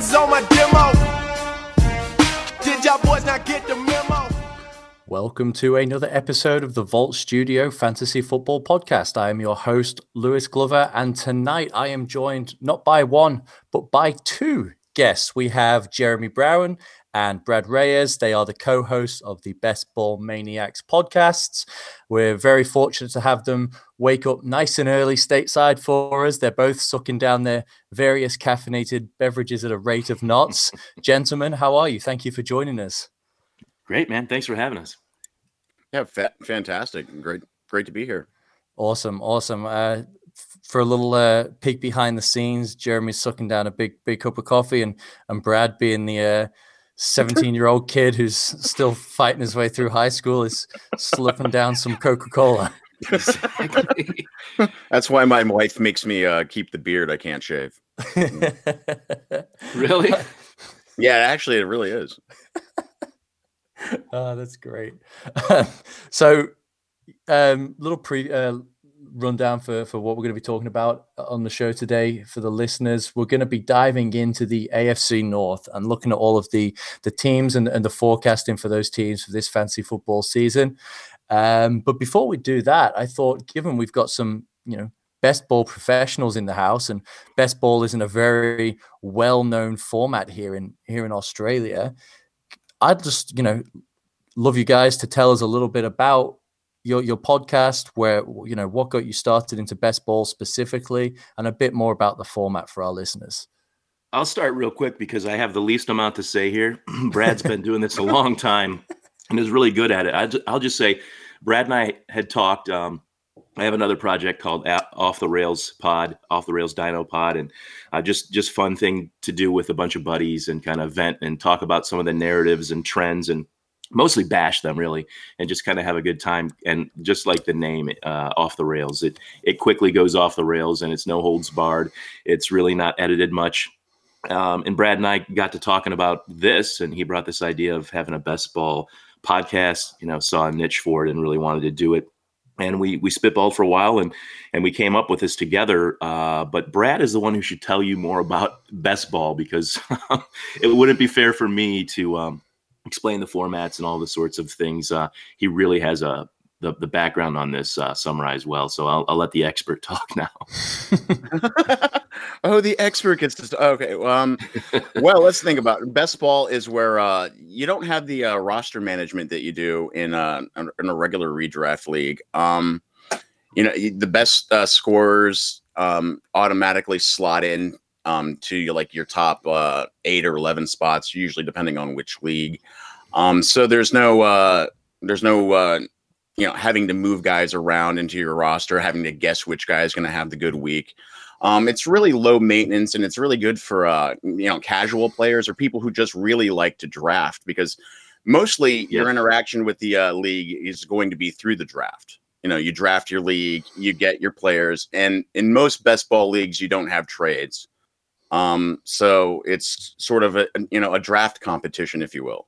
on my demo. Did y'all boys not get the memo? Welcome to another episode of the Vault Studio Fantasy Football Podcast. I am your host, Lewis Glover, and tonight I am joined not by one, but by two guests. We have Jeremy Browand and Brad Reyes. They are the co hosts of the Best Ball Maniacs podcasts. We're very fortunate to have them wake up nice and early stateside for us. They're both sucking down their various caffeinated beverages at a rate of knots. Gentlemen, how are you? Thank you for joining us. Great, man. Thanks for having us. Yeah, fa- fantastic. Great, great to be here. Awesome, awesome. Uh, for a little uh, peek behind the scenes, Jeremy's sucking down a big, big cup of coffee, and and Brad being the uh, 17 year old kid who's still fighting his way through high school is slipping down some Coca Cola. That's why my wife makes me uh, keep the beard. I can't shave. really? Yeah, actually, it really is. oh, that's great. so, um, little pre uh, rundown for for what we're going to be talking about on the show today for the listeners. We're going to be diving into the AFC North and looking at all of the the teams and, and the forecasting for those teams for this fancy football season. Um, but before we do that, I thought, given we've got some, you know, best ball professionals in the house, and best ball isn't a very well known format here in here in Australia. I'd just, you know, love you guys to tell us a little bit about your your podcast, where you know what got you started into best ball specifically, and a bit more about the format for our listeners. I'll start real quick because I have the least amount to say here. Brad's been doing this a long time and is really good at it. I'll just say, Brad and I had talked. Um, I have another project called Off the Rails Pod, Off the Rails Dino Pod, and uh, just just fun thing to do with a bunch of buddies and kind of vent and talk about some of the narratives and trends and mostly bash them really and just kind of have a good time and just like the name uh, off the rails it it quickly goes off the rails and it's no holds barred. It's really not edited much. Um, and brad and i got to talking about this and he brought this idea of having a best ball podcast you know saw a niche for it and really wanted to do it. And we we spitballed for a while and and we came up with this together uh, but brad is the one who should tell you more about best ball because it wouldn't be fair for me to um, explain the formats and all the sorts of things. Uh, he really has a the, the background on this uh, summarized well. So I'll, I'll let the expert talk now. oh, the expert gets to. Okay. Um, well, let's think about it. best ball is where uh, you don't have the uh, roster management that you do in uh, in a regular redraft league. Um, you know, the best uh, scorers um, automatically slot in um, to like your top uh, eight or eleven spots, usually depending on which league. Um, so there's no uh, there's no uh, you know having to move guys around into your roster, having to guess which guy is going to have the good week. Um, it's really low maintenance and it's really good for uh, you know casual players or people who just really like to draft because mostly your interaction with the uh, league is going to be through the draft. You know, you draft your league, you get your players, and in most best ball leagues, you don't have trades. Um, so it's sort of a you know a draft competition, if you will.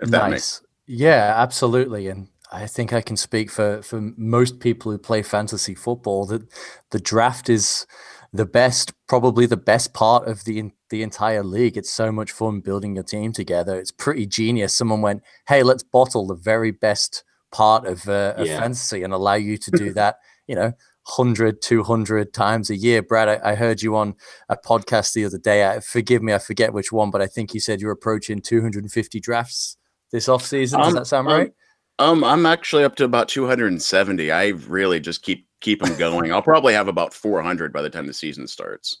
If nice. Makes- yeah, absolutely. And I think I can speak for for most people who play fantasy football that the draft is the best, probably the best part of the the entire league. It's so much fun building your team together. It's pretty genius. Someone went, "Hey, let's bottle the very best part of, uh, of yeah. fantasy and allow you to do that." You know, 100, 200 times a year. Brad, I, I, heard you on a podcast the other day. I, forgive me, I forget which one, but I think you said you're approaching 250 drafts this off season. Does um, that sound um, right? Um, I'm actually up to about 270. I really just keep keep them going. I'll probably have about 400 by the time the season starts.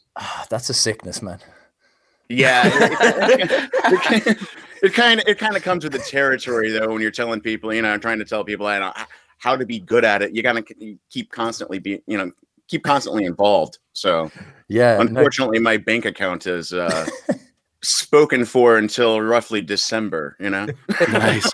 that's a sickness, man. Yeah, it kind of it kind of comes with the territory though when you're telling people, you know, I'm trying to tell people I don't how to be good at it. You got to keep constantly be, you know, keep constantly involved. So, yeah, unfortunately, no. my bank account is uh, spoken for until roughly December. You know, nice.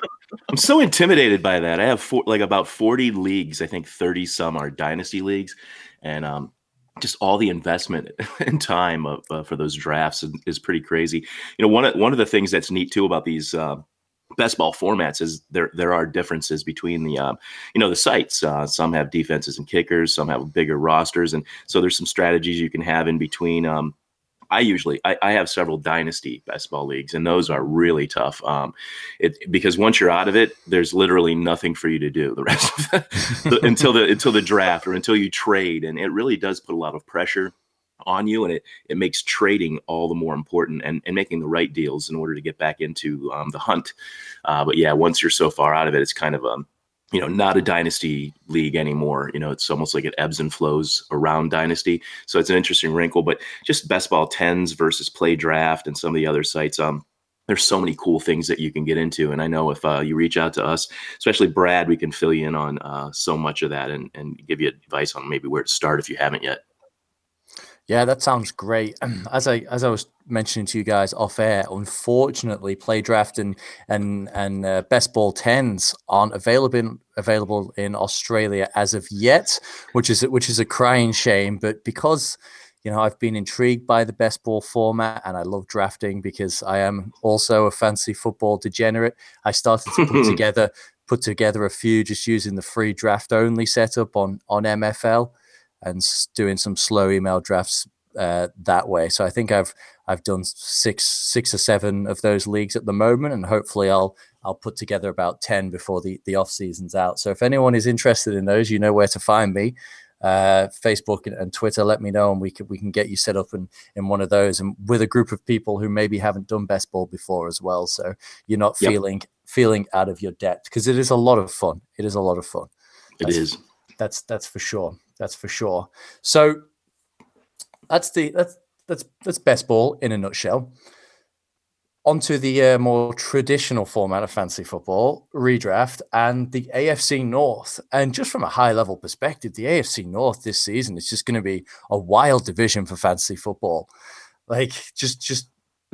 I'm so intimidated by that. I have four, like about 40 leagues. I think 30 some are dynasty leagues, and um, just all the investment and time of, uh, for those drafts is, is, pretty crazy. You know, one of one of the things that's neat too about these. Uh, best ball formats is there there are differences between the um, you know the sites uh, some have defenses and kickers some have bigger rosters and so there's some strategies you can have in between um, I usually I, I, have several dynasty best ball leagues, and those are really tough. Um, it because once you're out of it, there's literally nothing for you to do the rest of the, the, until the until the draft or until you trade, and it really does put a lot of pressure on you, and it it makes trading all the more important and, and making the right deals in order to get back into um, the hunt. Uh, but yeah, once you're so far out of it, it's kind of um you know not a dynasty league anymore. You know, it's almost like it ebbs and flows around dynasty. So it's an interesting wrinkle. But just best ball tens versus play draft and some of the other sites. Um, there's so many cool things that you can get into. And I know if uh, you reach out to us, especially Brad, we can fill you in on uh, so much of that and, and give you advice on maybe where to start if you haven't yet. Yeah, that sounds great. As I as I was mentioning to you guys off air, unfortunately, play draft and and and uh, best ball tens aren't available in, available in Australia as of yet, which is which is a crying shame. But because you know I've been intrigued by the best ball format and I love drafting because I am also a fancy football degenerate. I started to put together put together a few just using the free draft only setup on on MFL and doing some slow email drafts uh, that way. So I think I've I've done six six or seven of those leagues at the moment, and hopefully I'll I'll put together about ten before the the off season's out. So if anyone is interested in those, you know where to find me. Uh, Facebook and, and, Twitter, let me know, and we can we can get you set up in in one of those, and with a group of people who maybe haven't done best ball before as well. So you're not yep. feeling feeling out of your depth because it is a lot of fun. It is a lot of fun. It that's, is. That's that's for sure. That's for sure. So that's the that's that's that's best ball in a nutshell. Onto the uh, more traditional format of fantasy football, redraft, and the AFC North. And just from a high level perspective, the AFC North this season is just going to be a wild division for fantasy football. Like just just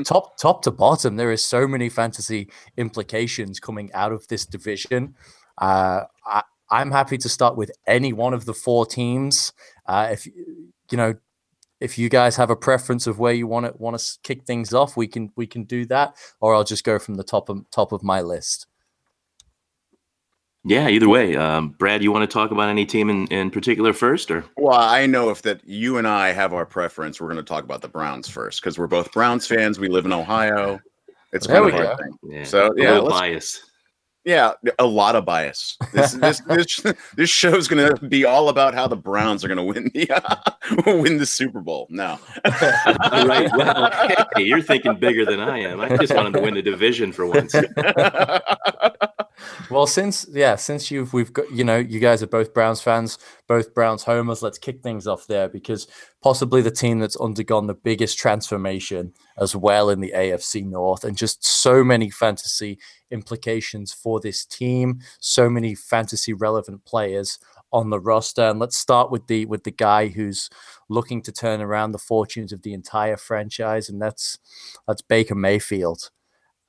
top top to bottom, there is so many fantasy implications coming out of this division. Uh, I, I'm happy to start with any one of the four teams. Uh, if you know, if you guys have a preference of where you want to want to kick things off, we can we can do that, or I'll just go from the top of top of my list. Yeah, either way. Um, Brad, you want to talk about any team in, in particular first, or? Well, I know if that you and I have our preference, we're going to talk about the Browns first because we're both Browns fans. We live in Ohio. It's there kind of our thing. Yeah. So yeah, bias. Yeah, a lot of bias. This this this, this show is going to be all about how the Browns are going to win the uh, win the Super Bowl. No, right? Well, hey, you're thinking bigger than I am. I just wanted to win the division for once. well, since yeah, since you've we've got you know you guys are both Browns fans, both Browns homers. Let's kick things off there because possibly the team that's undergone the biggest transformation as well in the AFC North, and just so many fantasy implications for this team. So many fantasy relevant players on the roster. And let's start with the with the guy who's looking to turn around the fortunes of the entire franchise, and that's that's Baker Mayfield.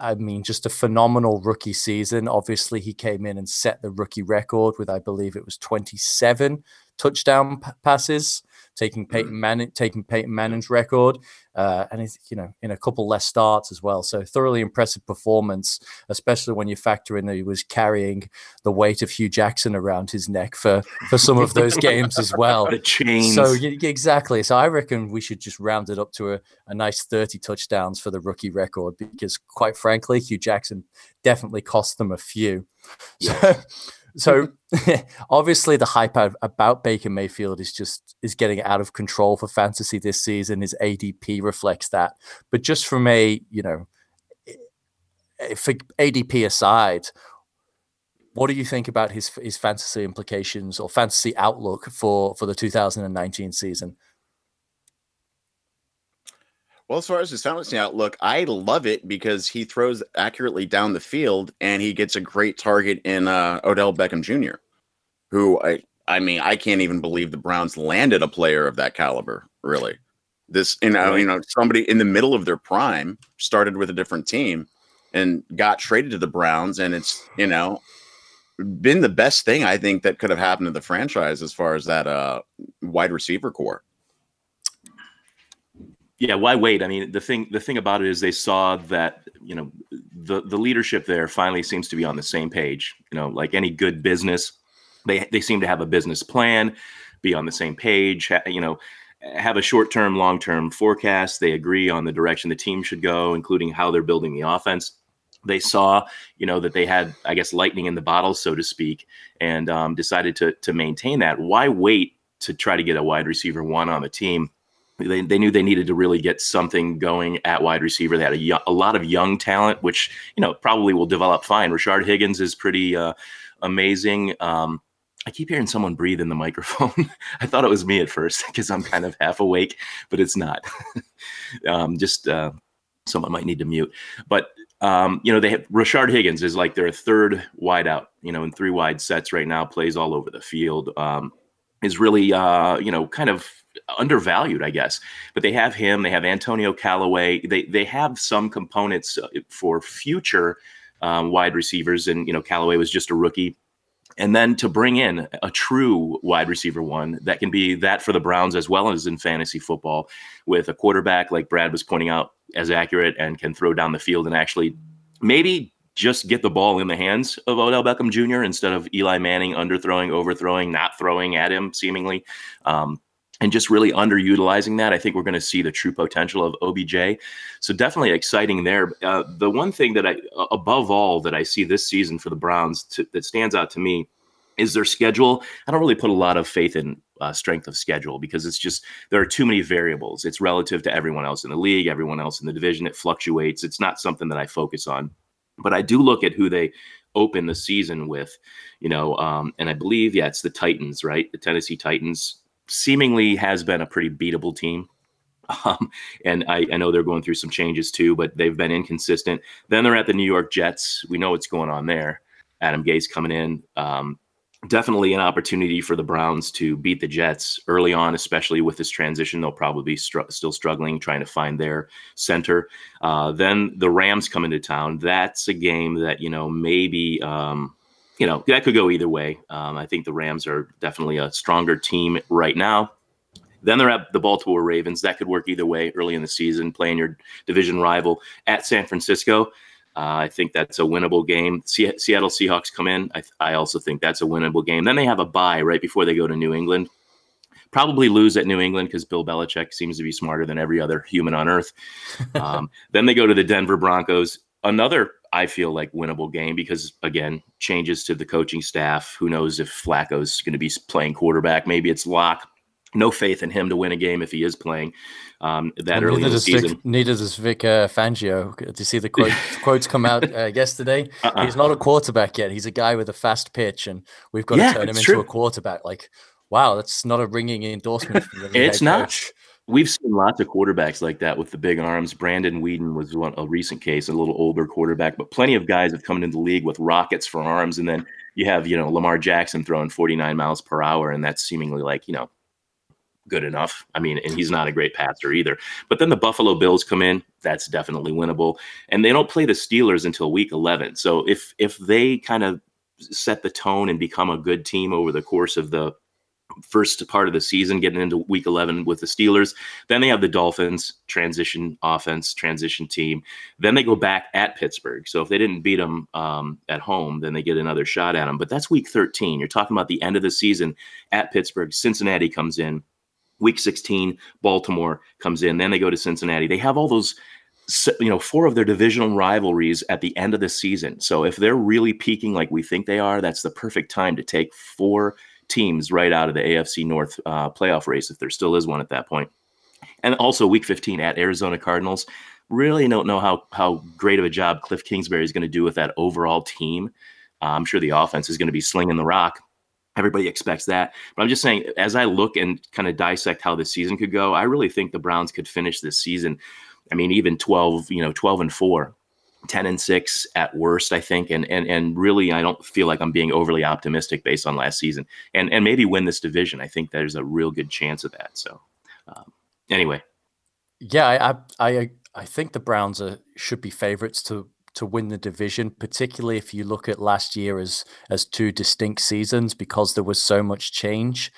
I mean, just a phenomenal rookie season. Obviously, he came in and set the rookie record with, I believe, it was 27 touchdown p- passes taking mm. Peyton Manning, taking Peyton Manning's record, uh, and you know in a couple less starts as well. So thoroughly impressive performance, especially when you factor in that he was carrying the weight of Hue Jackson around his neck for for some of those games as well. So exactly. So I reckon we should just round it up to a, a nice thirty touchdowns for the rookie record because quite frankly, Hue Jackson definitely cost them a few. So, so obviously the hype about Baker Mayfield is just is getting out of control for fantasy this season. His ADP reflects that. But just from a, you know, for ADP aside, what do you think about his his fantasy implications or fantasy outlook for for the 2019 season? Well, as far as his fantasy outlook, I love it because he throws accurately down the field and he gets a great target in uh, Odell Beckham Jr., who I I mean I can't even believe the Browns landed a player of that caliber. Really, this you know you know somebody in the middle of their prime started with a different team and got traded to the Browns, and it's you know been the best thing I think that could have happened to the franchise as far as that uh, wide receiver corps yeah why wait i mean the thing the thing about it is they saw that you know the the leadership there finally seems to be on the same page you know like any good business they they seem to have a business plan be on the same page you know have a short term, long term forecast. They agree on the direction the team should go, including how they're building the offense. They saw, you know, that they had, I guess, lightning in the bottle, so to speak, and um, decided to to maintain that. Why wait to try to get a wide receiver one on the team? They, they knew they needed to really get something going at wide receiver. They had a, a lot of young talent, which you know probably will develop fine. Rashard Higgins is pretty uh, amazing. Um, I keep hearing someone breathe in the microphone. I thought it was me at first because I'm kind of half awake, but it's not. um, just uh, someone might need to mute. But um, you know, they have Rashard Higgins is like their third wide out. You know, in three wide sets right now, plays all over the field. Um, is really uh, you know kind of undervalued, I guess. But they have him. They have Antonio Callaway. They they have some components uh, for future um, wide receivers, and you know, Callaway was just a rookie and then to bring in a true wide receiver one that can be that for the Browns as well as in fantasy football with a quarterback like Brad was pointing out as accurate and can throw down the field and actually maybe just get the ball in the hands of Odell Beckham Jr. instead of Eli Manning underthrowing, overthrowing, not throwing at him seemingly. Um, and just really underutilizing that. I think we're going to see the true potential of OBJ. So definitely exciting there. Uh, the one thing that I, above all, that I see this season for the Browns to, that stands out to me is their schedule. I don't really put a lot of faith in uh, strength of schedule because it's just there are too many variables. It's relative to everyone else in the league, everyone else in the division. It fluctuates. It's not something that I focus on. But I do look at who they open the season with, you know, um, and I believe, yeah, it's the Titans, right? The Tennessee Titans seemingly has been a pretty beatable team. Um, and I, I, know they're going through some changes too, but they've been inconsistent. Then they're at the New York Jets. We know what's going on there. Adam Gase coming in. Um, definitely an opportunity for the Browns to beat the Jets early on, especially with this transition. They'll probably be str- still struggling trying to find their center. Uh, then the Rams come into town. That's a game that, you know, maybe. Um, you know, that could go either way. Um, I think the Rams are definitely a stronger team right now. Then they're at the Baltimore Ravens. That could work either way early in the season, playing your division rival at San Francisco. Uh, I think that's a winnable game. Se- Seattle Seahawks come in. I, I also think that's a winnable game. Then they have a bye right before they go to New England. Probably lose at New England because Bill Belichick seems to be smarter than every other human on earth. Um, then they go to the Denver Broncos. Another I feel like winnable game because again, changes to the coaching staff. Who knows if Flacco's going to be playing quarterback? Maybe it's Lock. No faith in him to win a game if he is playing um, that and early in the season. Vic, neither does Vic uh, Fangio. Did you see the quote, quotes come out uh, yesterday? Uh-uh. He's not a quarterback yet. He's a guy with a fast pitch, and we've got yeah, to turn him into true. a quarterback. Like, wow, that's not a ringing endorsement. it's not. Coach. We've seen lots of quarterbacks like that with the big arms. Brandon Weeden was one a recent case, a little older quarterback, but plenty of guys have come into the league with rockets for arms, and then you have you know Lamar Jackson throwing 49 miles per hour, and that's seemingly like you know good enough. I mean, and he's not a great passer either. But then the Buffalo Bills come in, that's definitely winnable, and they don't play the Steelers until week 11. So if if they kind of set the tone and become a good team over the course of the first part of the season, getting into week 11 with the Steelers. Then they have the Dolphins, transition offense, transition team. Then they go back at Pittsburgh. So if they didn't beat them um, at home, then they get another shot at them. But that's week 13. You're talking about the end of the season at Pittsburgh. Cincinnati comes in. Week 16, Baltimore comes in. Then they go to Cincinnati. They have all those you know four of their divisional rivalries at the end of the season so if they're really peaking like we think they are that's the perfect time to take four teams right out of the AFC North uh, playoff race, if there still is one at that point. And also, Week 15 at Arizona Cardinals. Really don't know how how great of a job Cliff Kingsbury is going to do with that overall team. Uh, I'm sure the offense is going to be slinging the rock. Everybody expects that. But I'm just saying, as I look and kind of dissect how this season could go, I really think the Browns could finish this season. I mean, even 12, you know, 12 and four 10 and 6 at worst i think and and and really i don't feel like i'm being overly optimistic based on last season and and maybe win this division i think there's a real good chance of that so um, anyway yeah i i i think the browns are should be favorites to to win the division particularly if you look at last year as as two distinct seasons because there was so much change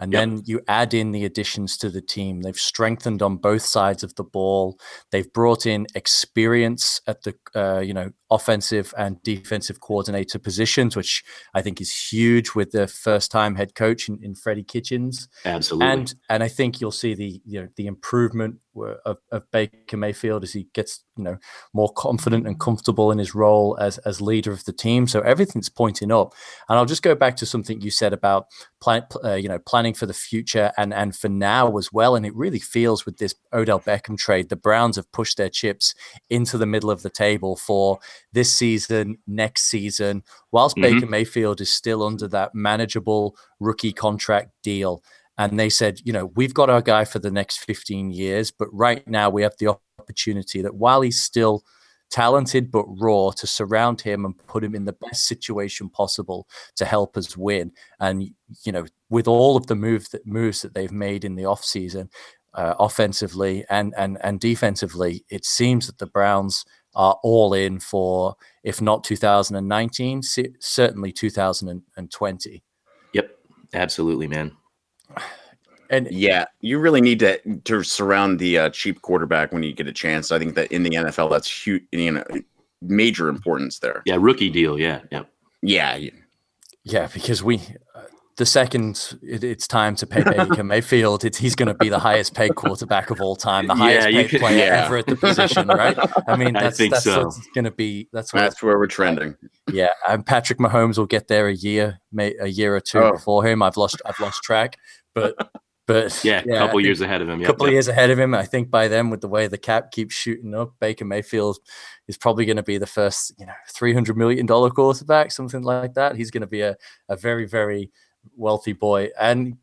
And yep. then you add in the additions to the team. They've strengthened on both sides of the ball. They've brought in experience at the uh, you know offensive and defensive coordinator positions, which I think is huge with the first time head coach in, in Freddie Kitchens. Absolutely. And and I think you'll see the you know the improvement of, of Baker Mayfield as he gets you know more confident and comfortable in his role as as leader of the team. So everything's pointing up. And I'll just go back to something you said about plan, uh, you know planning for the future and and for now as well. And it really feels with this Odell Beckham trade, the Browns have pushed their chips into the middle of the table for this season, next season, whilst mm-hmm. Baker Mayfield is still under that manageable rookie contract deal and they said, you know, we've got our guy for the next 15 years, but right now we have the opportunity that while he's still talented but raw, to surround him and put him in the best situation possible to help us win. And you know, with all of the move that moves that they've made in the offseason, uh, offensively and and and defensively, it seems that the Browns are all in for if not 2019, certainly 2020. Yep, absolutely, man. And yeah, you really need to to surround the uh, cheap quarterback when you get a chance. I think that in the NFL, that's huge, you know, major importance there. Yeah, rookie deal. Yeah, yeah, yeah, yeah. Because we, uh, the second it, it's time to pay Baker Mayfield, it's, he's going to be the highest paid quarterback of all time, the highest yeah, paid could, player yeah. ever at the position, right? I mean, that's I that's so. going to be that's where, that's where we're trending. Yeah, and Patrick Mahomes will get there a year, a year or two oh. before him. I've lost I've lost track, but but yeah, a couple years ahead of him. A couple yep. years ahead of him. I think by then, with the way the cap keeps shooting up, Baker Mayfield is probably going to be the first, you know, three hundred million dollar quarterback, something like that. He's going to be a, a very very wealthy boy, and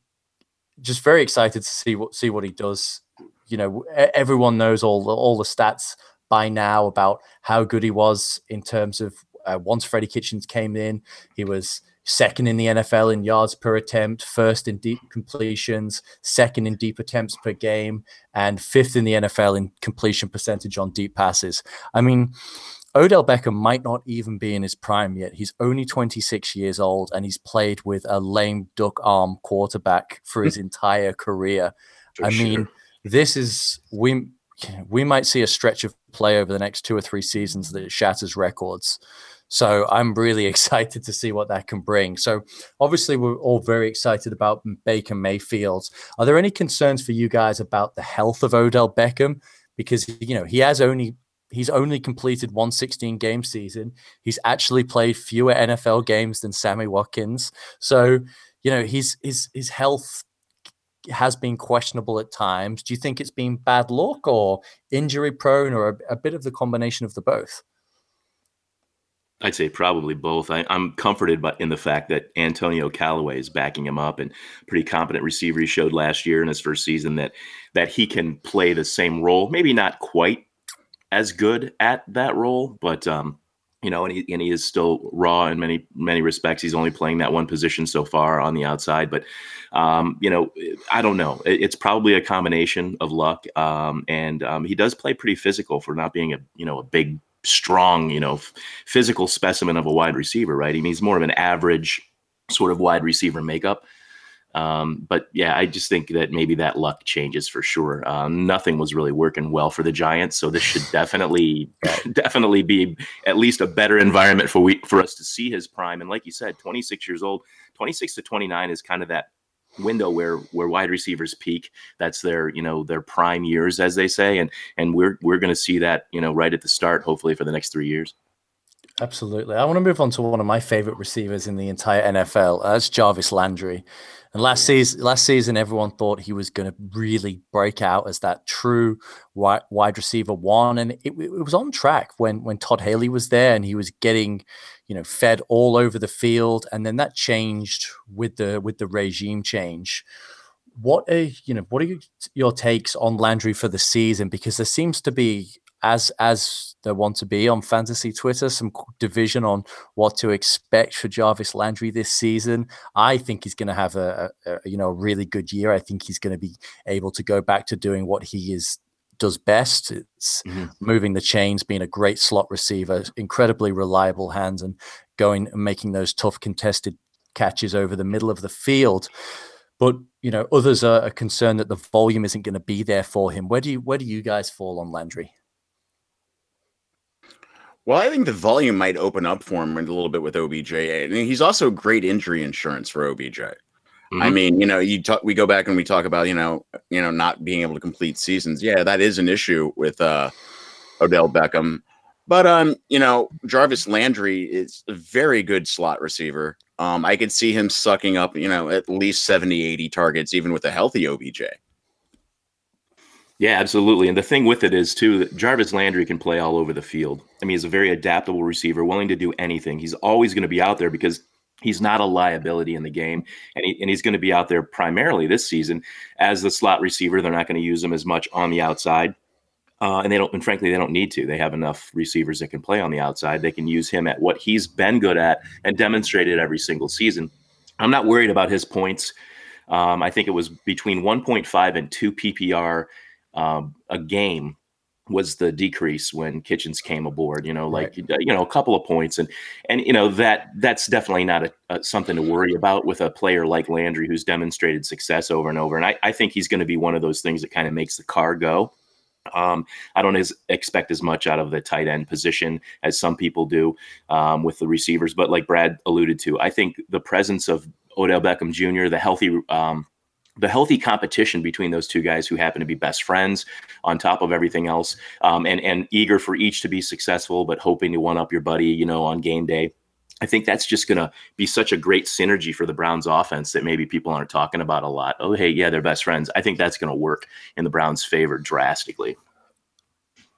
just very excited to see what see what he does. You know, everyone knows all the, all the stats by now about how good he was in terms of uh, once Freddie Kitchens came in, he was second in the NFL in yards per attempt, first in deep completions, second in deep attempts per game, and fifth in the NFL in completion percentage on deep passes. I mean, Odell Beckham might not even be in his prime yet. He's only 26 years old and he's played with a lame duck arm quarterback for his entire career. For I sure. mean, this is we we might see a stretch of play over the next two or three seasons that shatters records. So I'm really excited to see what that can bring. So obviously, we're all very excited about Baker Mayfield. Are there any concerns for you guys about the health of Odell Beckham? Because you know he has only he's only completed one 16 game season. He's actually played fewer NFL games than Sammy Watkins. So you know his his his health has been questionable at times. Do you think it's been bad luck or injury prone or a, a bit of the combination of the both? I'd say probably both. I, am comforted by, in the fact that Antonio Callaway is backing him up and pretty competent receiver he showed last year in his first season that that he can play the same role. Maybe not quite as good at that role, but um, you know, and he and he is still raw in many many respects. He's only playing that one position so far on the outside, but um, you know, I don't know. It, it's probably a combination of luck, um, and um, he does play pretty physical for not being a you know a big strong, you know, physical specimen of a wide receiver, right? I mean, he's more of an average sort of wide receiver makeup. Um, but yeah, I just think that maybe that luck changes for sure. Um, nothing was really working well for the Giants, so this should definitely, definitely be at least a better environment for we for us to see his prime. And like you said, 26 years old, 26 to 29 is kind of that window where where wide receivers peak. That's their you know their prime years, as they say, and and we're we're going to see that you know right at the start, hopefully for the next three years. Absolutely. I want to move on to one of my favorite receivers in the entire NFL. Uh, that's Jarvis Landry. And last season, last season, everyone thought he was going to really break out as that true wide, wide receiver one, and it, it, was on track when when Todd Haley was there, and he was getting, you know, fed all over the field. And then that changed with the with the regime change. What are you know? What are your takes on Landry for the season? Because there seems to be as as there want to be on fantasy Twitter, some division on what to expect for Jarvis Landry this season. I think he's going to have a, a, you know a really good year. I think he's going to be able to go back to doing what he is does best. It's mm-hmm. moving the chains, being a great slot receiver, incredibly reliable hands, and going and making those tough contested catches over the middle of the field. but you know others are, are concerned that the volume isn't going to be there for him. Where do you where do you guys fall on Landry? Well, I think the volume might open up for him a little bit with OBJ. Mean, he's also great injury insurance for OBJ. Mm-hmm. I mean, you know, you talk. We go back and we talk about you know, you know, not being able to complete seasons. Yeah, that is an issue with uh, Odell Beckham. But um, you know, Jarvis Landry is a very good slot receiver. Um, I could see him sucking up, you know, at least 70, 80 targets, even with a healthy OBJ. Yeah, absolutely. And the thing with it is too that Jarvis Landry can play all over the field. I mean, he's a very adaptable receiver, willing to do anything. He's always going to be out there because he's not a liability in the game, and, he, and he's going to be out there primarily this season as the slot receiver. They're not going to use him as much on the outside. Uh, and they don't, and frankly, they don't need to. They have enough receivers that can play on the outside. They can use him at what he's been good at and demonstrated every single season. I'm not worried about his points. Um, I think it was between 1.5 and 2 PPR um, a game was the decrease when Kitchens came aboard. You know, like right. you know, a couple of points, and and you know that that's definitely not a, a, something to worry about with a player like Landry who's demonstrated success over and over. And I, I think he's going to be one of those things that kind of makes the car go. Um, I don't as, expect as much out of the tight end position as some people do um, with the receivers, but like Brad alluded to, I think the presence of Odell Beckham Jr., the healthy um, the healthy competition between those two guys who happen to be best friends on top of everything else um, and and eager for each to be successful but hoping to one up your buddy you know on game day I think that's just going to be such a great synergy for the Browns offense that maybe people aren't talking about a lot. Oh, hey, yeah, they're best friends. I think that's going to work in the Browns' favor drastically.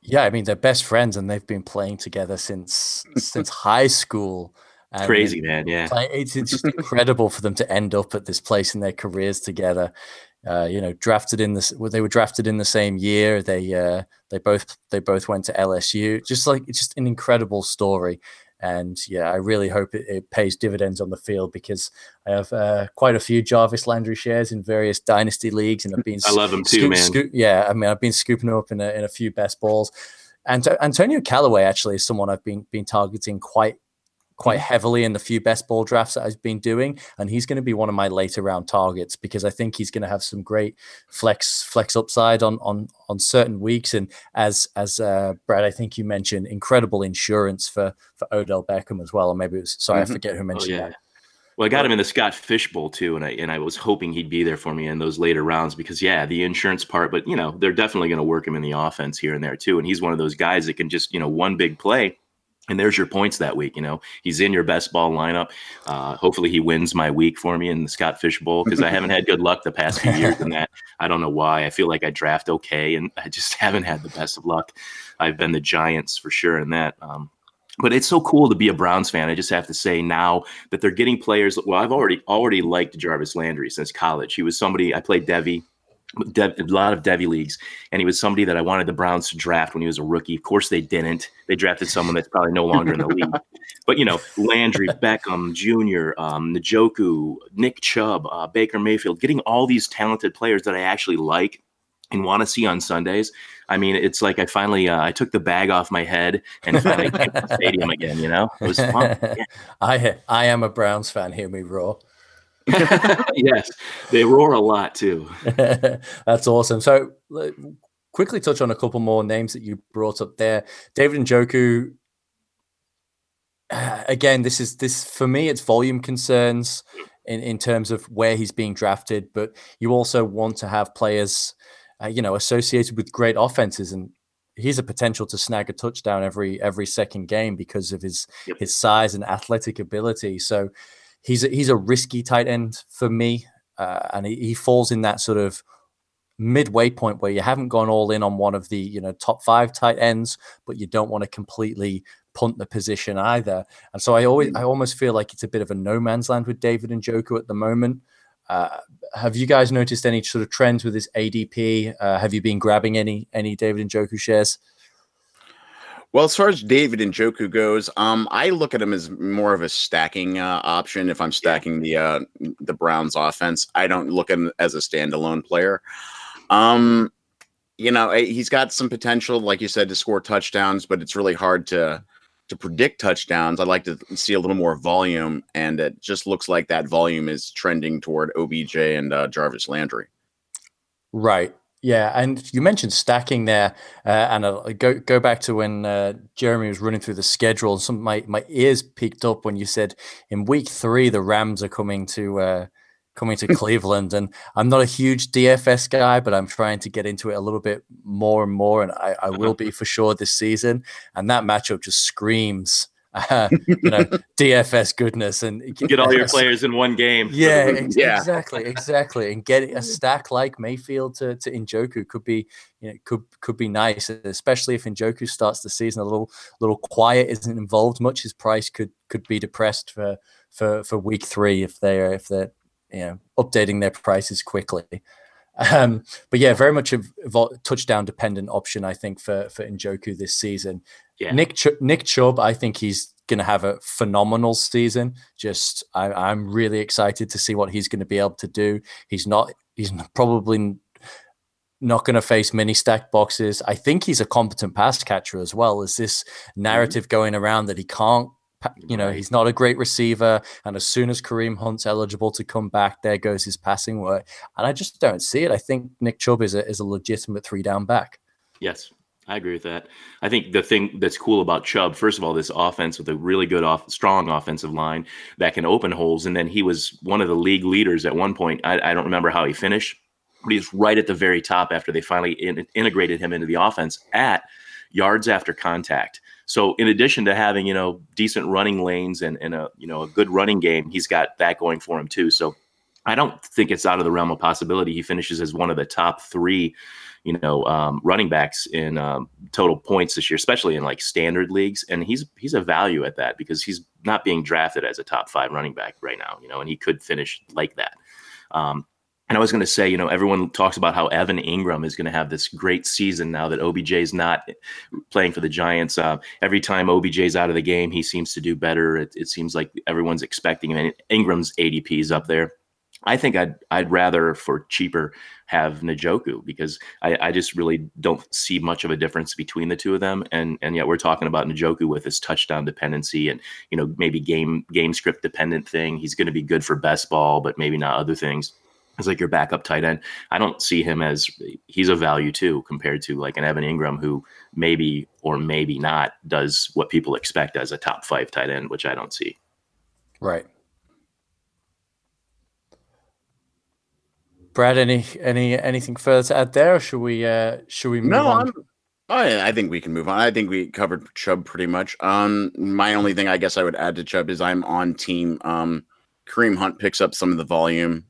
Yeah, I mean they're best friends and they've been playing together since since high school. And Crazy man, yeah. It's, it's just incredible for them to end up at this place in their careers together. Uh, you know, drafted in this, they were drafted in the same year. They uh, they both they both went to LSU. Just like it's just an incredible story. And yeah, I really hope it, it pays dividends on the field because I have uh, quite a few Jarvis Landry shares in various dynasty leagues, and I've been I love them too, man. Scoop, yeah, I mean, I've been scooping them up in a, in a few best balls. And Antonio Callaway actually is someone I've been been targeting quite quite heavily in the few best ball drafts that I've been doing, and he's going to be one of my later round targets because I think he's going to have some great flex flex upside on on on certain weeks. And as as uh, Brad, I think you mentioned incredible insurance for for Odell Beckham as well, or maybe it was sorry, mm-hmm. I forget who oh, mentioned oh, yeah. that. Well, I got him in the Scott Fish Bowl too, and I and I was hoping he'd be there for me in those later rounds because yeah, the insurance part, but you know they're definitely going to work him in the offense here and there too, and he's one of those guys that can just you know one big play and there's your points that week. You know, he's in your best ball lineup. Uh, hopefully, he wins my week for me in the Scott Fish Bowl because I haven't had good luck the past few years in that. I don't know why. I feel like I draft okay, and I just haven't had the best of luck. I've been the Giants for sure in that. Um, but it's so cool to be a Browns fan. I just have to say now that they're getting players. Well, I've already already liked Jarvis Landry since college. He was somebody I played Devy a lot of Devy leagues, and he was somebody that I wanted the Browns to draft when he was a rookie. Of course, they didn't. They drafted someone that's probably no longer in the league. But you know, Landry, Beckham Jr., um, Njoku, Nick Chubb, uh, Baker Mayfield, getting all these talented players that I actually like and want to see on Sundays. I mean, it's like I finally uh, I took the bag off my head and finally came to the stadium again. You know, it was fun. Yeah. I I am a Browns fan. Hear me roar. yes, they roar a lot too. That's awesome. So, quickly touch on a couple more names that you brought up there. David Njoku. Uh, again, this is this for me. It's volume concerns in in terms of where he's being drafted, but you also want to have players, uh, you know, associated with great offenses and. He's a potential to snag a touchdown every every second game because of his yep. his size and athletic ability. So, he's a, he's a risky tight end for me, uh, and he, he falls in that sort of midway point where you haven't gone all in on one of the you know top five tight ends, but you don't want to completely punt the position either. And so I always I almost feel like it's a bit of a no man's land with David Njoku at the moment. Uh, have you guys noticed any sort of trends with his ADP? Uh, have you been grabbing any any David Njoku shares? Well, as far as David Njoku goes, um, I look at him as more of a stacking uh, option. If I'm stacking the uh, the Browns offense, I don't look at him as a standalone player. Um, you know, eh, he's got some potential, like you said, to score touchdowns, but it's really hard to to predict touchdowns, I'd like to see a little more volume, and it just looks like that volume is trending toward OBJ and uh, Jarvis Landry. Right. Yeah, and you mentioned stacking there, uh, and I'll go go back to when uh, Jeremy was running through the schedule. And some my my ears peaked up when you said in week three the Rams are coming to uh, coming to Cleveland, and I'm not a huge DFS guy, but I'm trying to get into it a little bit more and more, and I, I will be for sure this season. And that matchup just screams uh, you know, DFS goodness and get all your players in one game. Yeah, ex- yeah, exactly, exactly. And get a stack like Mayfield to, to Njoku could be, you know, could could be nice, especially if Njoku starts the season a little little quiet, isn't involved much. His price could could be depressed for for for week three if they're if they're you know updating their prices quickly. Um, but yeah, very much a touchdown dependent option, I think, for for Njoku this season. Yeah. Nick Ch- Nick Chubb, I think he's going to have a phenomenal season. Just I, am really excited to see what he's going to be able to do. He's not he's probably not going to face many stack boxes. I think he's a competent pass catcher as well. Is this mm-hmm. narrative going around that he can't? You know, he's not a great receiver, and as soon as Kareem Hunt's eligible to come back, there goes his passing work. And I just don't see it. I think Nick Chubb is a is a legitimate three down back. Yes, I agree with that. I think the thing that's cool about Chubb, first of all, this offense with a really good off, strong offensive line that can open holes, and then he was one of the league leaders at one point. I, I don't remember how he finished, but he's right at the very top after they finally in, integrated him into the offense at yards after contact. So in addition to having you know decent running lanes and, and a you know a good running game, he's got that going for him too. So I don't think it's out of the realm of possibility he finishes as one of the top three you know, um, running backs in um, total points this year, especially in like standard leagues. And he's he's a value at that because he's not being drafted as a top five running back right now, you know, and he could finish like that. Um, and I was going to say, you know, everyone talks about how Evan Engram is going to have this great season now that OBJ is not playing for the Giants. Uh, every time OBJ is out of the game, he seems to do better. It, it seems like everyone's expecting him. And Engram's ADP is up there. I think I'd I'd rather for cheaper have Njoku because I, I just really don't see much of a difference between the two of them. And and yet we're talking about Njoku with his touchdown dependency and you know maybe game game script dependent thing. He's going to be good for best ball, but maybe not other things. It's like your backup tight end. I don't see him as he's a value too compared to like an Evan Engram who maybe or maybe not does what people expect as a top five tight end, which I don't see. Right. Brad, any any anything further to add there, or should we uh should we move no, on? I'm, oh, yeah, I think we can move on. I think we covered Chubb pretty much. Um, my only thing I guess I would add to Chubb is I'm on team. Um, Kareem Hunt picks up some of the volume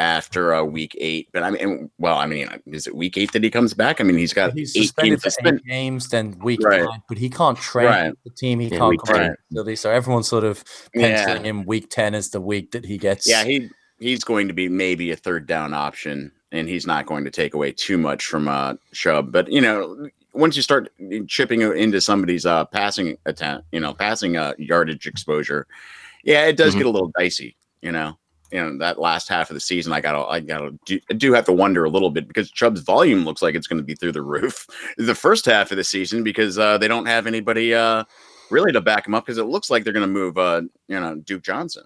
after uh, week eight, but I mean, well, I mean, is it week eight that he comes back? I mean, he's got he's suspended for eight games, then week right. nine, but he can't train right. the team. He yeah, can't come right. So everyone's sort of penciling yeah. him week ten as the week that he gets. Yeah, he he's going to be maybe a third down option, and he's not going to take away too much from uh, Chubb. But you know, once you start chipping into somebody's uh, passing attempt, you know, passing uh, yardage exposure, yeah, it does mm-hmm. get a little dicey. You know, you know that last half of the season, I gotta, I gotta, do, I do have to wonder a little bit because Chubb's volume looks like it's going to be through the roof the first half of the season because uh, they don't have anybody uh, really to back him up because it looks like they're going to move, uh, you know, Duke Johnson.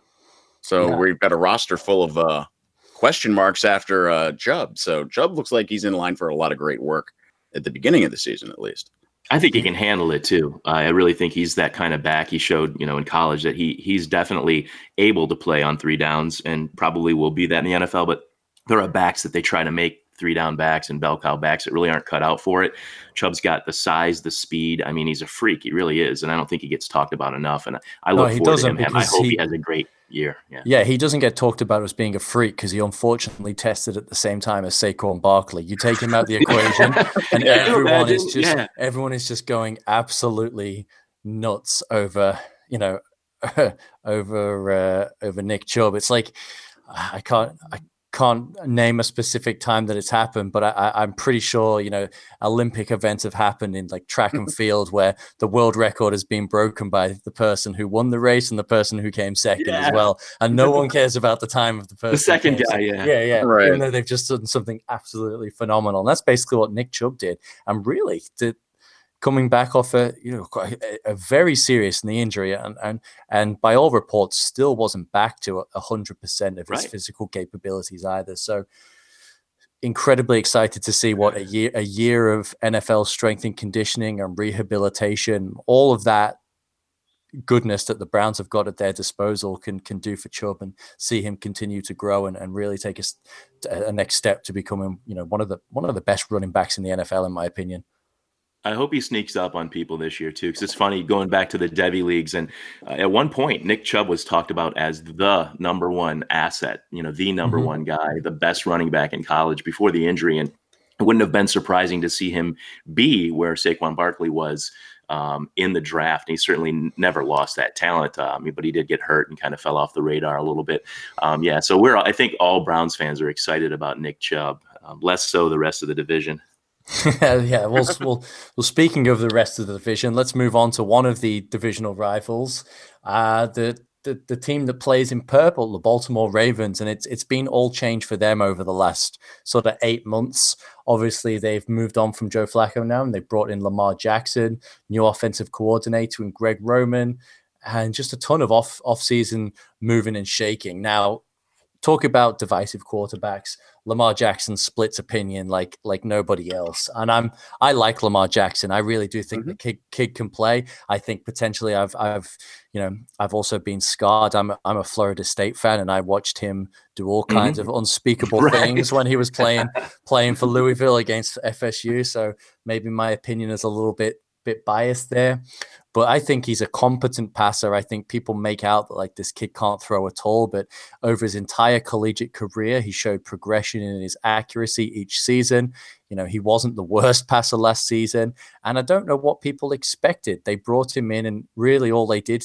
So yeah. we've got a roster full of uh, question marks after uh, Chubb. So Chubb looks like he's in line for a lot of great work at the beginning of the season, at least. I think he can handle it too. Uh, I really think he's that kind of back. He showed, you know, in college that he he's definitely able to play on three downs and probably will be that in the NFL. But there are backs that they try to make three down backs and bell cow backs that really aren't cut out for it. Chubb's got the size, the speed. I mean, he's a freak. He really is, and I don't think he gets talked about enough. And I look no, forward to him. I hope he, he has a great year. Yeah. yeah, he doesn't get talked about as being a freak because he unfortunately tested at the same time as Saquon Barkley. You take him out the equation, and everyone is just yeah. everyone is just going absolutely nuts over you know over uh, over Nick Chubb. It's like I can't I can't name a specific time that it's happened, but I, am pretty sure you know Olympic events have happened in like track and field where the world record has been broken by the person who won the race and the person who came second yeah. as well, and no one cares about the time of the person. The second guy, yeah, yeah, yeah. Right. Even though they've just done something absolutely phenomenal, and that's basically what Nick Chubb did. And really, to coming back off a you know a, a very serious knee injury, and and and by all reports, still wasn't back to hundred percent of his Right. physical capabilities either. So incredibly excited to see what a year a year of NFL strength and conditioning and rehabilitation, all of that goodness that the Browns have got at their disposal can can do for Chubb and see him continue to grow and, and really take a next step to becoming you know one of the one of the best running backs in the NFL in my opinion. I hope he sneaks up on people this year too, because it's funny going back to the Devy leagues. And uh, at one point, Nick Chubb was talked about as the number one asset, you know, the number Mhm. one guy, the best running back in college before the injury. And it wouldn't have been surprising to see him be where Saquon Barkley was um, in the draft. And he certainly never lost that talent, um, but he did get hurt and kind of fell off the radar a little bit. Um, yeah, so we're I think all Browns fans are excited about Nick Chubb, um, less so the rest of the division. yeah, well, well, well. Speaking of the rest of the division, let's move on to one of the divisional rivals, uh, the, the the team that plays in purple, the Baltimore Ravens, and it's it's been all change for them over the last sort of eight months. Obviously, they've moved on from Joe Flacco now, and they brought in Lamar Jackson, new offensive coordinator, and Greg Roman, and just a ton of off off season moving and shaking. Now, talk about divisive quarterbacks. Lamar Jackson splits opinion like like nobody else. And I'm I like Lamar Jackson. I really do think mm-hmm. the kid kid can play. I think potentially I've I've you know I've also been scarred. I'm a, I'm a Florida State fan and I watched him do all kinds of mm-hmm. unspeakable Right. things when he was playing playing for Louisville against FSU. So maybe my opinion is a little bit bit biased there. But I think he's a competent passer. I think people make out that like this kid can't throw at all, but over his entire collegiate career, he showed progression in his accuracy each season. You know, he wasn't the worst passer last season. And I don't know what people expected. They brought him in, and really all they did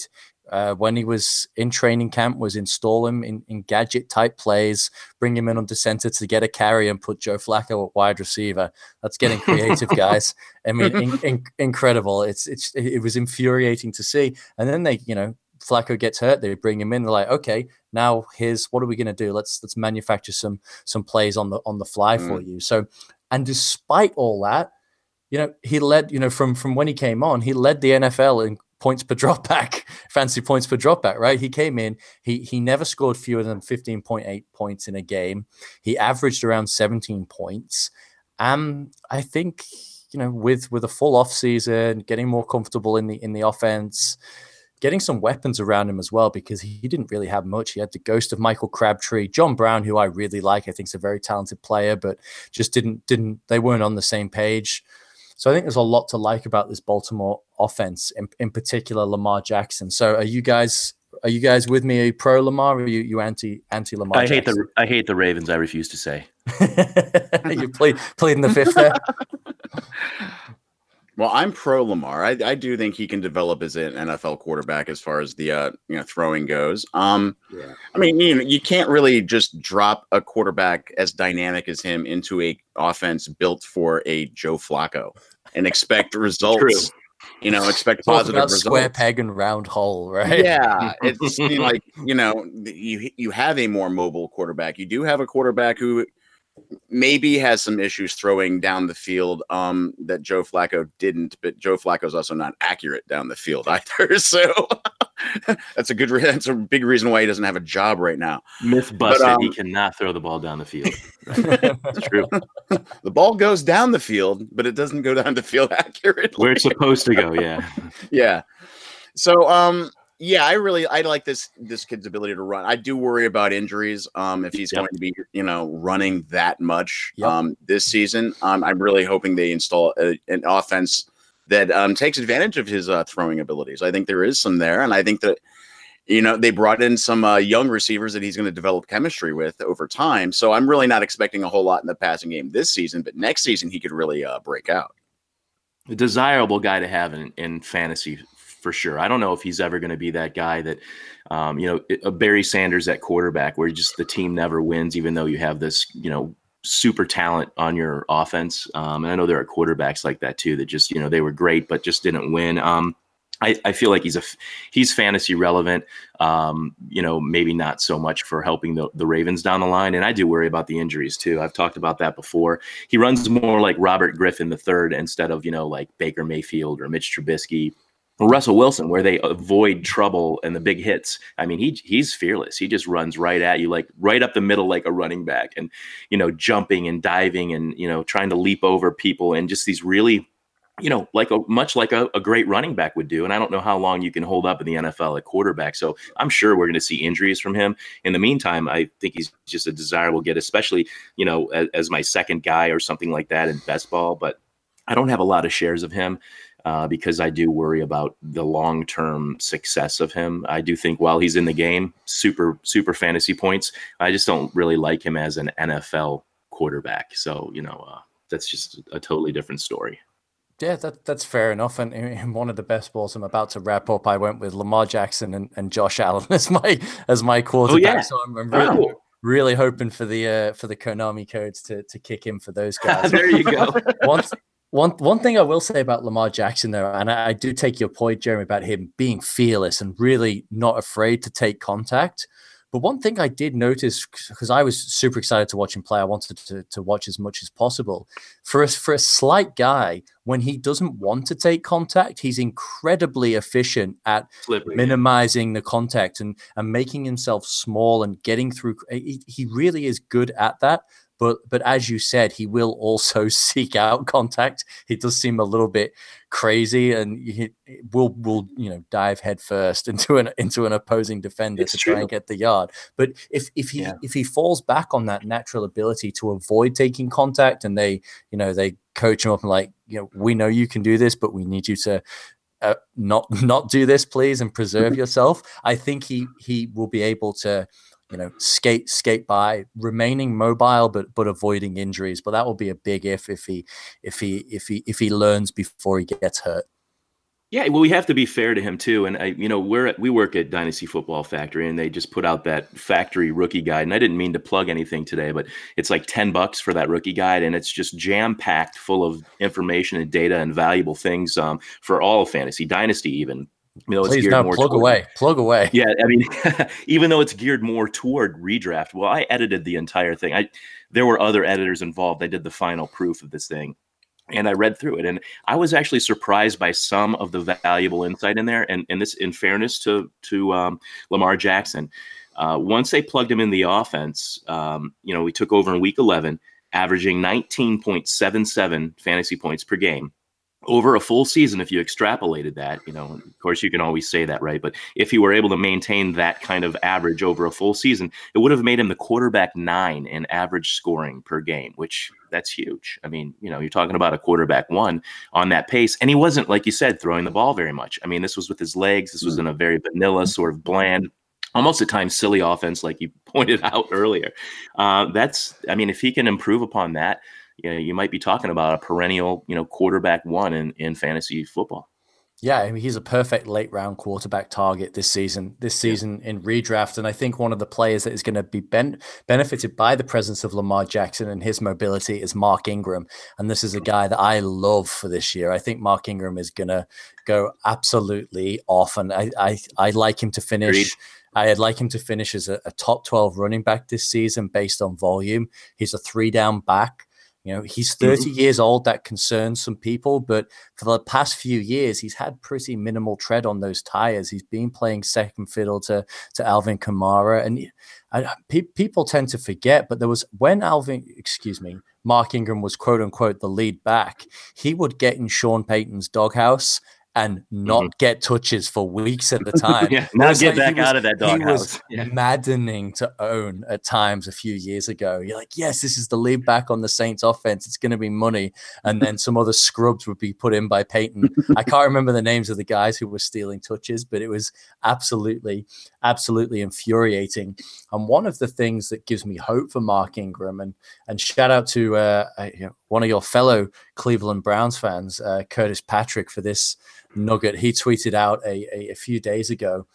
uh, when he was in training camp was install him in, in gadget type plays, bring him in under center to get a carry, and put Joe Flacco at wide receiver. That's getting creative, guys. I mean, in, in, incredible. It's it's it was infuriating to see. And then they, you know, Flacco gets hurt, they bring him in. They're like, okay, now here's what are we going to do? Let's let's manufacture some some plays on the on the fly for you. So, and despite all that, you know, he led. You know, from from when he came on, he led the NFL in points per dropback, fancy points per dropback. Right? He came in. He he never scored fewer than fifteen point eight points in a game. He averaged around seventeen points. Um, I think you know, with with a full off season, getting more comfortable in the in the offense, getting some weapons around him as well, because he didn't really have much. He had the ghost of Michael Crabtree, John Brown, who I really like. I think is a very talented player, but just didn't didn't they weren't on the same page. So I think there's a lot to like about this Baltimore offense, in, in particular Lamar Jackson. So are you guys are you guys with me? Are you pro Lamar or are you, you anti anti Lamar? I hate the I hate the Ravens. I refuse to say. you plead pleading the fifth there. Well, I'm pro Lamar. I, I do think he can develop as an NFL quarterback as far as the uh, you know throwing goes. Um, Yeah. I mean, you know, you can't really just drop a quarterback as dynamic as him into a offense built for a Joe Flacco and expect results. You know, expect Talk positive about results. square peg and round hole, right? Yeah, it's like you know, you you have a more mobile quarterback. You do have a quarterback who maybe has some issues throwing down the field um that Joe Flacco didn't, but Joe Flacco's also not accurate down the field either. So that's a good re- that's a big reason why he doesn't have a job right now. Myth busted. he um, cannot throw the ball down the field. It's true. The ball goes down the field, but it doesn't go down the field accurately. Where it's supposed to go. Yeah. yeah. So um yeah, I really I like this this kid's ability to run. I do worry about injuries. Um, if he's Yep. going to be you know running that much Yep. um this season, um, I'm really hoping they install a, an offense that um takes advantage of his uh, throwing abilities. I think there is some there, and I think that you know they brought in some uh, young receivers that he's going to develop chemistry with over time. So I'm really not expecting a whole lot in the passing game this season, but next season he could really uh, break out. a desirable guy to have in, in fantasy for sure. I don't know if he's ever going to be that guy that, um, you know, Barry Sanders at quarterback where just the team never wins, even though you have this, you know, super talent on your offense. Um, and I know there are quarterbacks like that too that just, you know, they were great, but just didn't win. Um, I, I feel like he's a he's fantasy relevant. Um, you know, maybe not so much for helping the, the Ravens down the line. And I do worry about the injuries too. I've talked about that before. He runs more like Robert Griffin III instead of, you know, like Baker Mayfield or Mitch Trubisky Russell Wilson, where they avoid trouble and the big hits. I mean, he he's fearless. He just runs right at you, like right up the middle, like a running back, and you know, jumping and diving and you know, trying to leap over people and just these really, you know, like a much like a, a great running back would do. And I don't know how long you can hold up in the NFL at quarterback. So I'm sure we're going to see injuries from him. In the meantime, I think he's just a desirable get, especially you know, as, as my second guy or something like that in best ball. But I don't have a lot of shares of him uh, because I do worry about the long term success of him. I do think while he's in the game, super, super fantasy points, I just don't really like him as an NFL quarterback. So, you know, uh, that's just a totally different story. Yeah, that, that's fair enough. And in one of the best balls I'm about to wrap up, I went with Lamar Jackson and, and Josh Allen as my as my quarterback. Oh, yeah. So I'm, I'm really, oh. really hoping for the uh, for the Konami codes to to kick in for those guys. there you go. Once one one thing I will say about Lamar Jackson, though, and I, I, do take your point, Jeremy, about him being fearless and really not afraid to take contact. But one thing I did notice because I was super excited to watch him play, I wanted to, to watch as much as possible. For a, for a slight guy, when he doesn't want to take contact, he's incredibly efficient at Slippery. minimizing the contact and, and making himself small and getting through. He, he really is good at that. But but as you said, he will also seek out contact. He does seem a little bit crazy, and he will will you know dive headfirst into an into an opposing defender it's to true. try and get the yard. But if if he yeah. if he falls back on that natural ability to avoid taking contact, and they you know they coach him up and like you know we know you can do this, but we need you to uh, not not do this, please, and preserve yourself. I think he he will be able to you know, skate skate by, remaining mobile but but avoiding injuries. But that will be a big if if he if he if he if he learns before he gets hurt. Yeah, well, we have to be fair to him too, and I, you know, we're at, we work at Dynasty Football Factory, and they just put out that factory rookie guide. And I didn't mean to plug anything today, but it's like ten bucks for that rookie guide, and it's just jam packed full of information and data and valuable things um, for all of fantasy, Dynasty, even you know, Please no, plug toward, away, plug away. Yeah, I mean, even though it's geared more toward redraft, well, I edited the entire thing. I there were other editors involved. I did the final proof of this thing, and I read through it, and I was actually surprised by some of the valuable insight in there. And and this, in fairness to to um, Lamar Jackson, uh, once they plugged him in the offense, um, you know, we took over in Week 11, averaging 19.77 fantasy points per game over a full season, if you extrapolated that, you know, of course you can always say that, right? But if he were able to maintain that kind of average over a full season, it would have made him the quarterback nine in average scoring per game, which that's huge. I mean, you know, you're talking about a quarterback one on that pace, and he wasn't, like you said, throwing the ball very much. I mean, this was with his legs. This was mm. in a very vanilla, sort of bland, almost at times silly offense, like you pointed out earlier. Uh, that's, I mean, if he can improve upon that you, know, you might be talking about a perennial, you know, quarterback one in, in fantasy football. Yeah, I mean, he's a perfect late round quarterback target this season. This season yeah. in redraft, and I think one of the players that is going to be ben- benefited by the presence of Lamar Jackson and his mobility is Mark Ingram, and this is a guy that I love for this year. I think Mark Ingram is going to go absolutely off, and I I I like him to finish. Agreed. I'd like him to finish as a, a, top 12 running back this season based on volume. He's a three down back. You know, he's 30 mm-hmm. years old. That concerns some people, but for the past few years, he's had pretty minimal tread on those tires. He's been playing second fiddle to to Alvin Kamara, and I, pe- people tend to forget. But there was when Alvin, excuse me, Mark Ingram was quote unquote the lead back. He would get in Sean Payton's doghouse and not mm-hmm. get touches for weeks at the time. yeah, not get like back was, out of that doghouse. He was yeah. maddening to own at times a few years ago. You're like, yes, this is the lead back on the Saints offense. It's going to be money. And then some other scrubs would be put in by Payton. I can't remember the names of the guys who were stealing touches, but it was absolutely, absolutely infuriating. And one of the things that gives me hope for Mark Ingram, and and shout out to uh, one of your fellow Cleveland Browns fans, uh, Curtis Patrick, for this nugget. He tweeted out a, a, a few days ago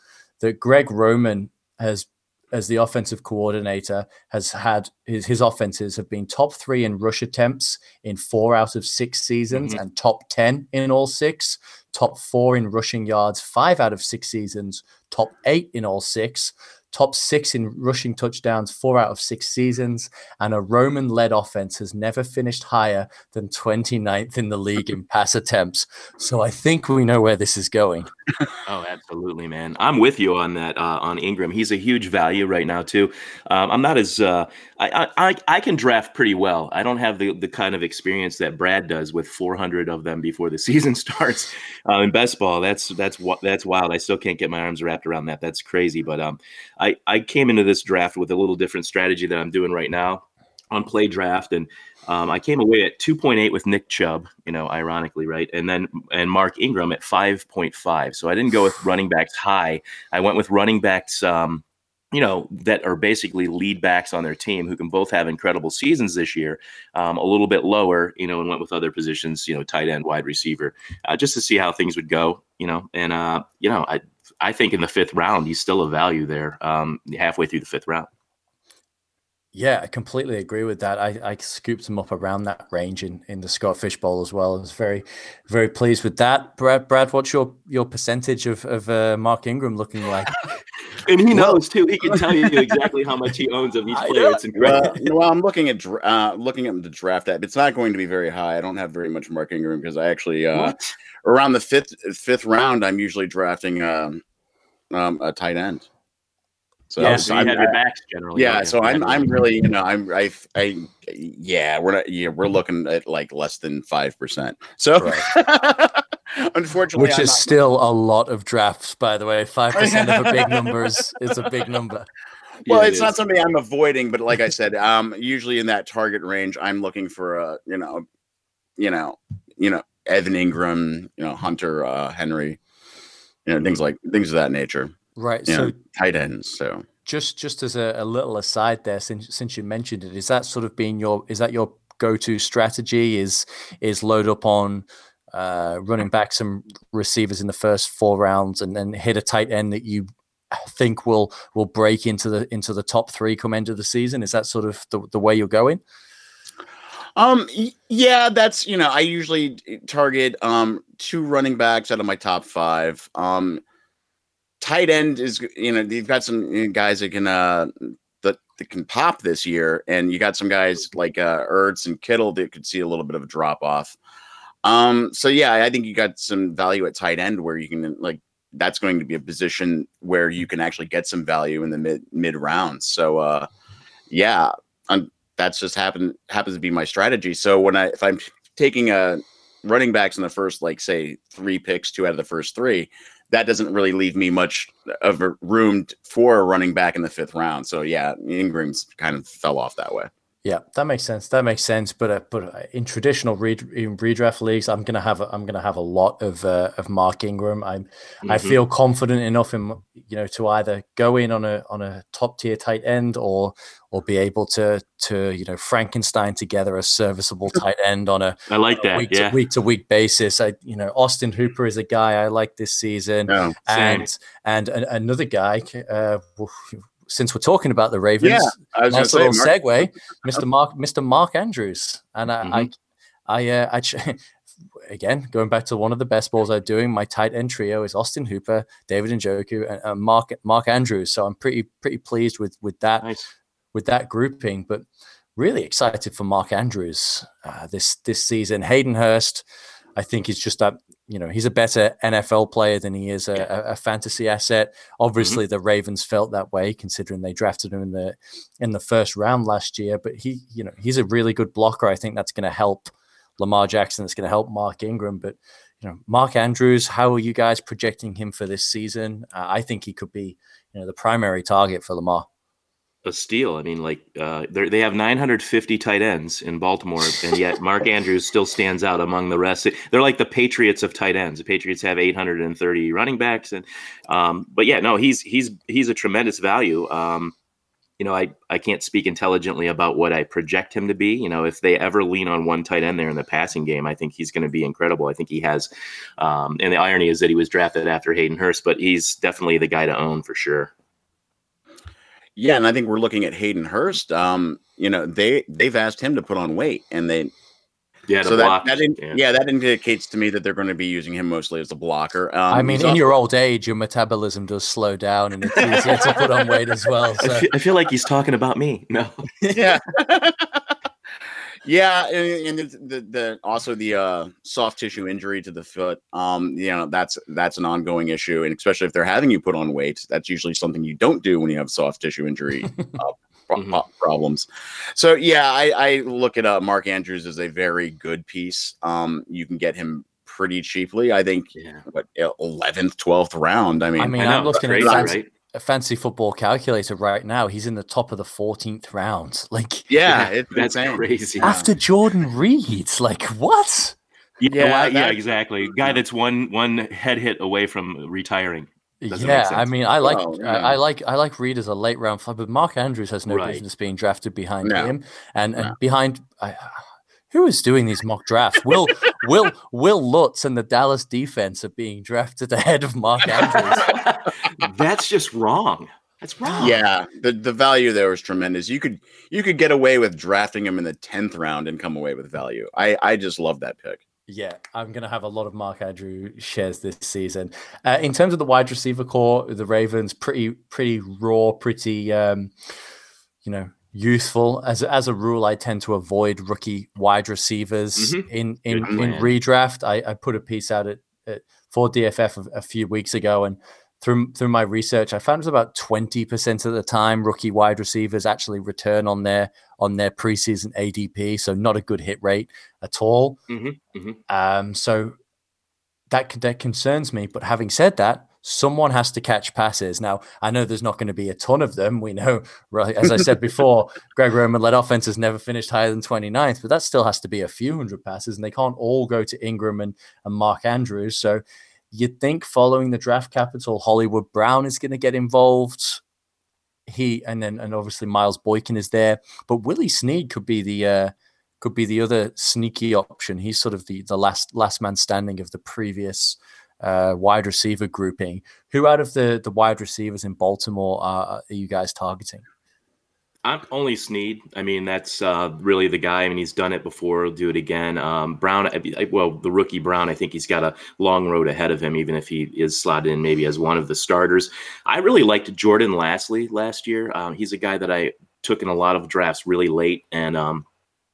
that Greg Roman has as the offensive coordinator has had his, his offenses have been top three in rush attempts in four out of six seasons mm-hmm. and top 10 in all six top four in rushing yards, five out of six seasons, top eight in all six, top six in rushing touchdowns, four out of six seasons, and a Roman led offense has never finished higher than 29th in the league in pass attempts. So I think we know where this is going. oh, absolutely, man. I'm with you on that uh, on Ingram. He's a huge value right now, too. Um, I'm not as, uh, I, I, I can draft pretty well. I don't have the, the kind of experience that Brad does with 400 of them before the season starts uh, in best ball. That's, that's, that's wild. I still can't get my arms wrapped around that. That's crazy. But um, I came into this draft with a little different strategy that I'm doing right now on play draft and um, I came away at 2.8 with Nick Chubb, you know, ironically, right? And then and Mark Ingram at 5.5. So I didn't go with running backs high. I went with running backs, um, you know, that are basically lead backs on their team who can both have incredible seasons this year. Um, a little bit lower, you know, and went with other positions, you know, tight end, wide receiver, uh, just to see how things would go, you know. And uh, you know, I I think in the fifth round, he's still a value there, um, halfway through the fifth round. Yeah, I completely agree with that. I, I scooped him up around that range in, in the Scott Fish Bowl as well. I was very, very pleased with that. Brad, Brad, what's your your percentage of, of uh, Mark Ingram looking like? and he knows too. He can tell you exactly how much he owns of each player. It's incredible. Well, well, I'm looking at uh, looking at the draft app. It's not going to be very high. I don't have very much Mark Ingram because I actually uh, around the fifth fifth round, I'm usually drafting um, um, a tight end. So, yeah, so you have your backs generally. Yeah, so I'm I'm really you know I'm I I yeah we're not yeah we're looking at like less than five percent. So right. unfortunately, which I'm is not, still a lot of drafts, by the way. Five percent of a big number is, is a big number. Well, yeah, it's it not something I'm avoiding, but like I said, um, usually in that target range, I'm looking for a you know, you know, you know, Evan Engram, you know, Hunter uh, Henry, you know, things like things of that nature. Right. so know, tight ends. So just just as a, a, little aside there, since since you mentioned it, is that sort of being your is that your go to strategy? Is is load up on uh, running back some receivers in the first four rounds and then hit a tight end that you think will will break into the into the top three come end of the season? Is that sort of the, the way you're going? Um, yeah, that's you know, I usually target um two running backs out of my top five. Um, tight end is you know you've got some guys that can uh that, that can pop this year, and you got some guys like uh Ertz and Kittle that could see a little bit of a drop off. Um, so yeah, I think you got some value at tight end where you can like that's going to be a position where you can actually get some value in the mid mid rounds. So uh yeah, I'm, that's just happen happens to be my strategy. So when I if I'm taking a uh, running backs in the first like say three picks, two out of the first three, that doesn't really leave me much of a room for a running back in the fifth round. So yeah, Ingram's kind of fell off that way. Yeah, that makes sense. That makes sense. But uh, but uh, in traditional re- in redraft leagues, I'm gonna have a, I'm gonna have a lot of uh, of Mark Ingram. I'm mm-hmm. I feel confident enough in you know to either go in on a on a top tier tight end or or be able to to you know Frankenstein together a serviceable tight end on a I like that week yeah to week to week basis. I you know Austin Hooper is a guy I like this season, oh, and and a, another guy. Uh, since we're talking about the Ravens, yeah, nice little say, segue, Mr. Mark, Mr. Mark Andrews, and I, mm-hmm. I, I, uh, I again going back to one of the best balls I'm doing. My tight end trio is Austin Hooper, David Njoku, and uh, Mark Mark Andrews. So I'm pretty pretty pleased with with that nice. with that grouping. But really excited for Mark Andrews uh, this this season. Hayden Hurst, I think, is just that you know he's a better NFL player than he is a, a, a fantasy asset. Obviously, mm-hmm. the Ravens felt that way considering they drafted him in the in the first round last year. But he, you know, he's a really good blocker. I think that's going to help Lamar Jackson. It's going to help Mark Ingram. But you know, Mark Andrews, how are you guys projecting him for this season? Uh, I think he could be, you know, the primary target for Lamar a steal. I mean, like uh, they have 950 tight ends in Baltimore, and yet Mark Andrews still stands out among the rest. They're like the Patriots of tight ends. The Patriots have 830 running backs, and um, but yeah, no, he's he's he's a tremendous value. Um, you know, I I can't speak intelligently about what I project him to be. You know, if they ever lean on one tight end there in the passing game, I think he's going to be incredible. I think he has, um, and the irony is that he was drafted after Hayden Hurst, but he's definitely the guy to own for sure. Yeah, and I think we're looking at Hayden Hurst. Um, you know, they they've asked him to put on weight, and they Yeah, the so block. that, that in, yeah. yeah. that indicates to me that they're going to be using him mostly as a blocker. Um, I mean, in also- your old age, your metabolism does slow down, and it's easier to put on weight as well. I feel, I feel like he's talking about me. No. yeah. yeah, and, and it's the, the also the uh, soft tissue injury to the foot. Um, you know, that's that's an ongoing issue, and especially if they're having you put on weight, that's usually something you don't do when you have soft tissue injury uh, pro- Mhm. problems. So yeah, I, I look at uh, Mark Andrews as a very good piece. Um, you can get him pretty cheaply. I think Yeah. what eleventh, twelfth round. I mean, I mean, I know, I'm looking at right? A fancy football calculator right now. He's in the top of the 14th round. Like yeah, Yeah, it's that's insane. crazy. Yeah. after Jordan Reed. Like what? Yeah, Yeah, yeah, yeah, exactly. Guy that's one one head hit away from retiring. Doesn't yeah, I mean, I like Well, I. I like I like Reed as a late round flyer, but Mark Andrews has no Right. business being drafted behind No. him, and and No. behind. I, who is doing these mock drafts? Will Will Wil Lutz and the Dallas defense are being drafted ahead of Mark Andrews. that's just wrong. That's wrong. Yeah, the the value there was tremendous. You could you could get away with drafting him in the tenth round and come away with value. I I just love that pick. Yeah, I'm going to have a lot of Mark Andrew shares this season. Uh, in terms of the wide receiver corps, the Ravens pretty pretty raw, pretty um, you know youthful. As as a rule, I tend to avoid rookie wide receivers Mhm. in in, in redraft. I, I put a piece out at, at for DFF a, a few weeks ago, and through through my research, I found it was about twenty percent of the time rookie wide receivers actually return on their on their preseason ADP. So not a good hit rate at all. hmm hmm Um, so that that concerns me. But having said that, someone has to catch passes. Now I know there's not going to be a ton of them. We know, right? As I said before, Greg Roman led offenses never finished higher than 29th, but that still has to be a few hundred passes, and they can't all go to Ingram and, and Mark Andrews. So you'd think following the draft capital, Hollywood Brown is going to get involved. He and then and obviously Miles Boykin is there, but Willie Snead could be the uh, could be the other sneaky option. He's sort of the the last last man standing of the previous uh, wide receiver grouping. Who out of the the wide receivers in Baltimore are, are you guys targeting? I'm only Snead. I mean, that's uh, really the guy. I mean, he's done it before. He'll do it again. Um, Brown, well, the rookie Brown, I think he's got a long road ahead of him, even if he is slotted in maybe as one of the starters. I really liked Jordan Lasley last year. Um, he's a guy that I took in a lot of drafts really late, and um,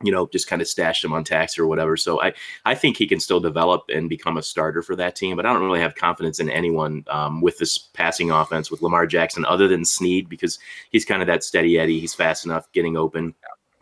you know, just kind of stashed him on tax or whatever. So I, I think he can still develop and become a starter for that team. But I don't really have confidence in anyone um, with this passing offense with Lamar Jackson other than Snead because he's kind of that steady Eddie. He's fast enough, getting open,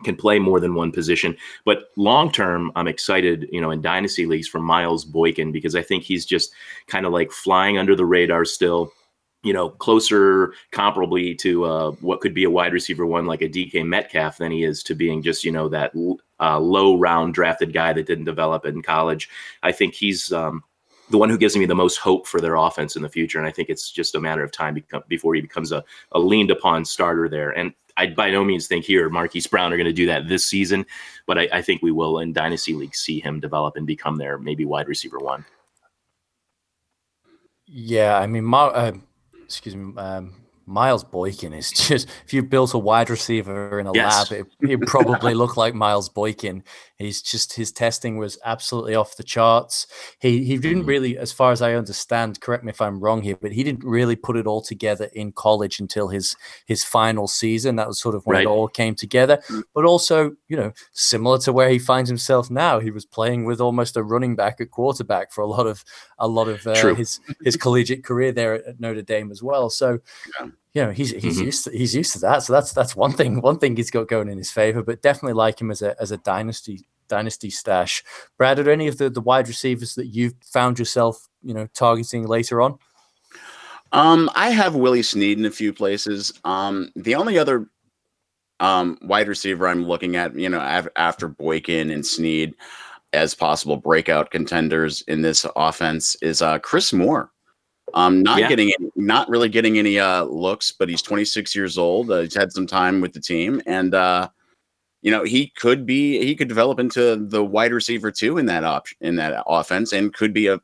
can play more than one position. But long term, I'm excited, you know, in dynasty leagues for Miles Boykin because I think he's just kind of like flying under the radar still. You know, closer comparably to uh, what could be a wide receiver one like a DK Metcalf than he is to being just you know that uh, low round drafted guy that didn't develop in college. I think he's um, the one who gives me the most hope for their offense in the future. And I think it's just a matter of time before he becomes a, a leaned upon starter there. And I by no means think here Marquise Brown are going to do that this season, but I, I think we will in dynasty league see him develop and become their maybe wide receiver one. Yeah, I mean, uh, excuse me, um, Miles Boykin is just if you built a wide receiver in a Yes. lab, it, it probably look like Miles Boykin. He's just his testing was absolutely off the charts. He he didn't Mhm. really, as far as I understand, correct me if I'm wrong here, but he didn't really put it all together in college until his his final season. That was sort of when Right. it all came together. Mm. But also, you know, similar to where he finds himself now, he was playing with almost a running back at quarterback for a lot of a lot of uh, his his collegiate career there at, at Notre Dame as well. So, Yeah. You know, he's he's Mhm. used to, he's used to that. So that's that's one thing one thing he's got going in his favor. But definitely like him as a as a dynasty dynasty stash. Brad, are any of the the wide receivers that you've found yourself you know targeting later on? Um, I have Willie Snead in a few places. Um, the only other um wide receiver I'm looking at, you know, af- after Boykin and Snead as possible breakout contenders in this offense is uh Chris Moore. Um, not Yeah. getting any, not really getting any uh looks, but he's 26 years old. Uh, he's had some time with the team, and uh, you know he could be he could develop into the wide receiver too in that option in that offense, and could be a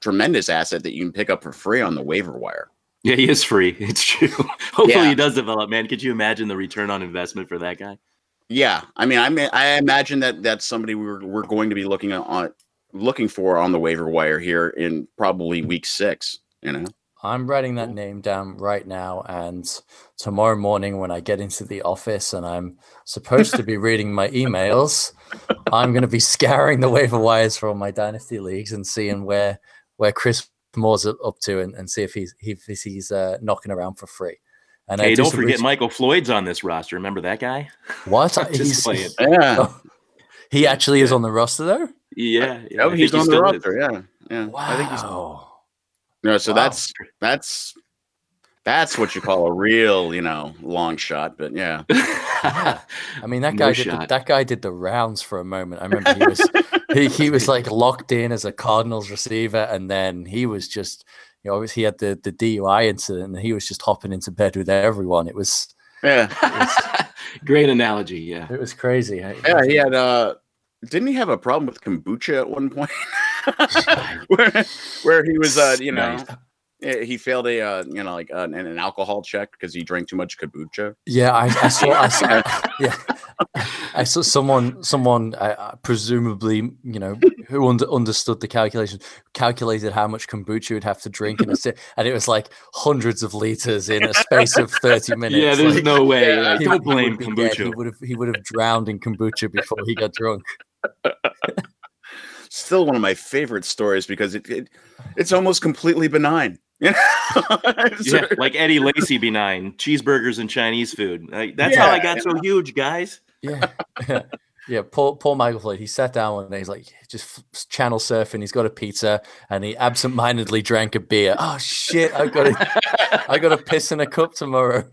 tremendous asset that you can pick up for free on the waiver wire. Yeah, he is free. It's true. Hopefully Yeah. he does develop, man. Could you imagine the return on investment for that guy? Yeah, I mean, I mean, I imagine that that's somebody we're we're going to be looking at on looking for on the waiver wire here in probably week six. You know, I'm writing that name down right now, and tomorrow morning when I get into the office and I'm supposed to be reading my emails, I'm going to be scouring the waiver wires for all my dynasty leagues and seeing where where Chris Moore's up to and, and see if he's if he's uh, knocking around for free. And hey, don't forget Michael Floyd's on this roster. Remember that guy? What? Just playing. yeah, Oh, he actually is on the roster though. Yeah, yeah. oh, I he's think on the still is. roster. Yeah, yeah. Wow. I think he's no. So Wow. that's that's that's what you call a real, you know, long shot. But yeah, I mean, that No guy did the, that guy did the rounds for a moment. I remember he was he, he was like locked in as a Cardinals receiver, and then he was just you know he had the the DUI incident, and he was just hopping into bed with everyone. It was yeah, Great analogy. Yeah. it was crazy. yeah. He had uh, didn't he have a problem with kombucha at one point? where, where he was, uh, you know, Nice. eh, he failed a, uh, you know, like an, an alcohol check because he drank too much kombucha. Yeah, I, I saw. I saw yeah, I saw someone. Someone, uh, uh, presumably, you know, who under, understood the calculation, calculated how much kombucha would have to drink in a sit, and it was like hundreds of liters in a space of thirty minutes. Yeah, there's like, no way. Yeah. he- Don't blame would be dead. He would have. He would have drowned in kombucha before he got drunk. Still one of my favorite stories because it, it it's almost completely benign. You know? Yeah, like Eddie Lacy benign cheeseburgers and Chinese food. Like, that's how I Yeah. got so huge, guys. Yeah, yeah, yeah. Paul Paul Michael Floyd. He sat down one day. He's like just channel surfing. He's got a pizza, and he absentmindedly drank a beer. Oh shit! I got to I got to piss in a cup tomorrow.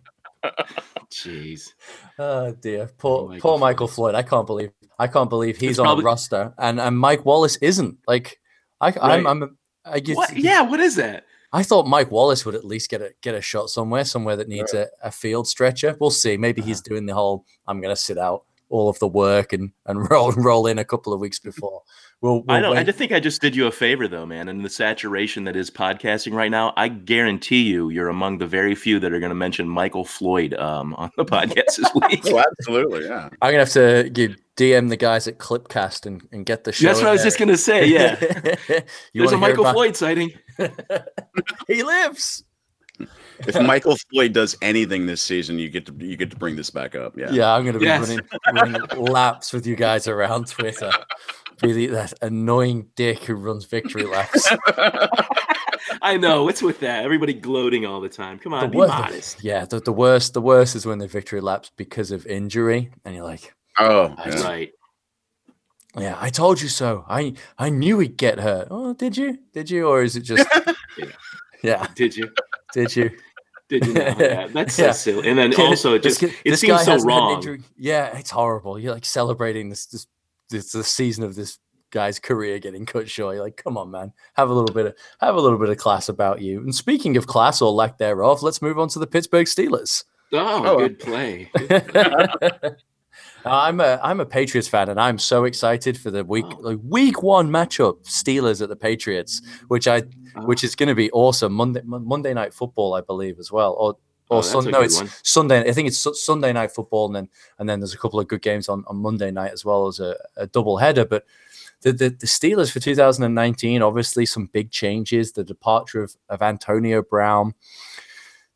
Jeez. Oh dear, oh poor Michael poor Michael Floyd. Floyd. I can't believe I can't believe he's It's on probably- a roster, and and Mike Wallace isn't. Like I I'm, I'm I guess, What? Yeah. What is that? I thought Mike Wallace would at least get a get a shot somewhere, somewhere that needs a, a field stretcher. We'll see. Maybe he's uh-huh. doing the whole I'm going to sit out all of the work and and roll roll in a couple of weeks before. We'll, we'll I don't. I just think I just did you a favor, though, man. In the saturation that is podcasting right now, I guarantee you, you're among the very few that are going to mention Michael Floyd um, on the podcast this week. oh, absolutely, yeah. I'm gonna have to give DM the guys at Clipcast and, and get the show. That's in what I was there. just going to say. Yeah. There's a Michael about- Floyd sighting. he lives. If Michael Floyd does anything this season, you get to you get to bring this back up. Yeah, Yeah, I'm going to be Yes. running, running laps with you guys around Twitter. Be the, that annoying dick who runs victory laps. I know. What's with that? Everybody gloating all the time. Come on, be wor- modest. yeah, the, the worst. The worst is when the victory laps because of injury, and you're like, Oh, That's yeah. right. "Yeah, I told you so. I I knew he'd get hurt. Oh, did you? Did you? Or is it just? yeah, Did you? Did you? Did you? Know? Yeah, that's so Yeah. silly. And then Kid- also, it just kid- it this seems so hasn't had an wrong. Yeah, it's horrible. You're like celebrating this this this the season of this guy's career getting cut short. You're like, come on, man, have a little bit of have a little bit of class about you. And speaking of class or lack thereof, let's move on to the Pittsburgh Steelers. Oh, Oh, good play. I'm a I'm a Patriots fan, and I'm so excited for the week Oh. like week one matchup Steelers at the Patriots, which I Oh. which is going to be awesome Monday Mon- Monday night football, I believe as well, or Oh, or that's Sun, no, it's one. Sunday. I think it's Su- Sunday night football, and then and then there's a couple of good games on, on Monday night as well as a, a double header. But the, the the Steelers for 2019, obviously some big changes. The departure of of Antonio Brown.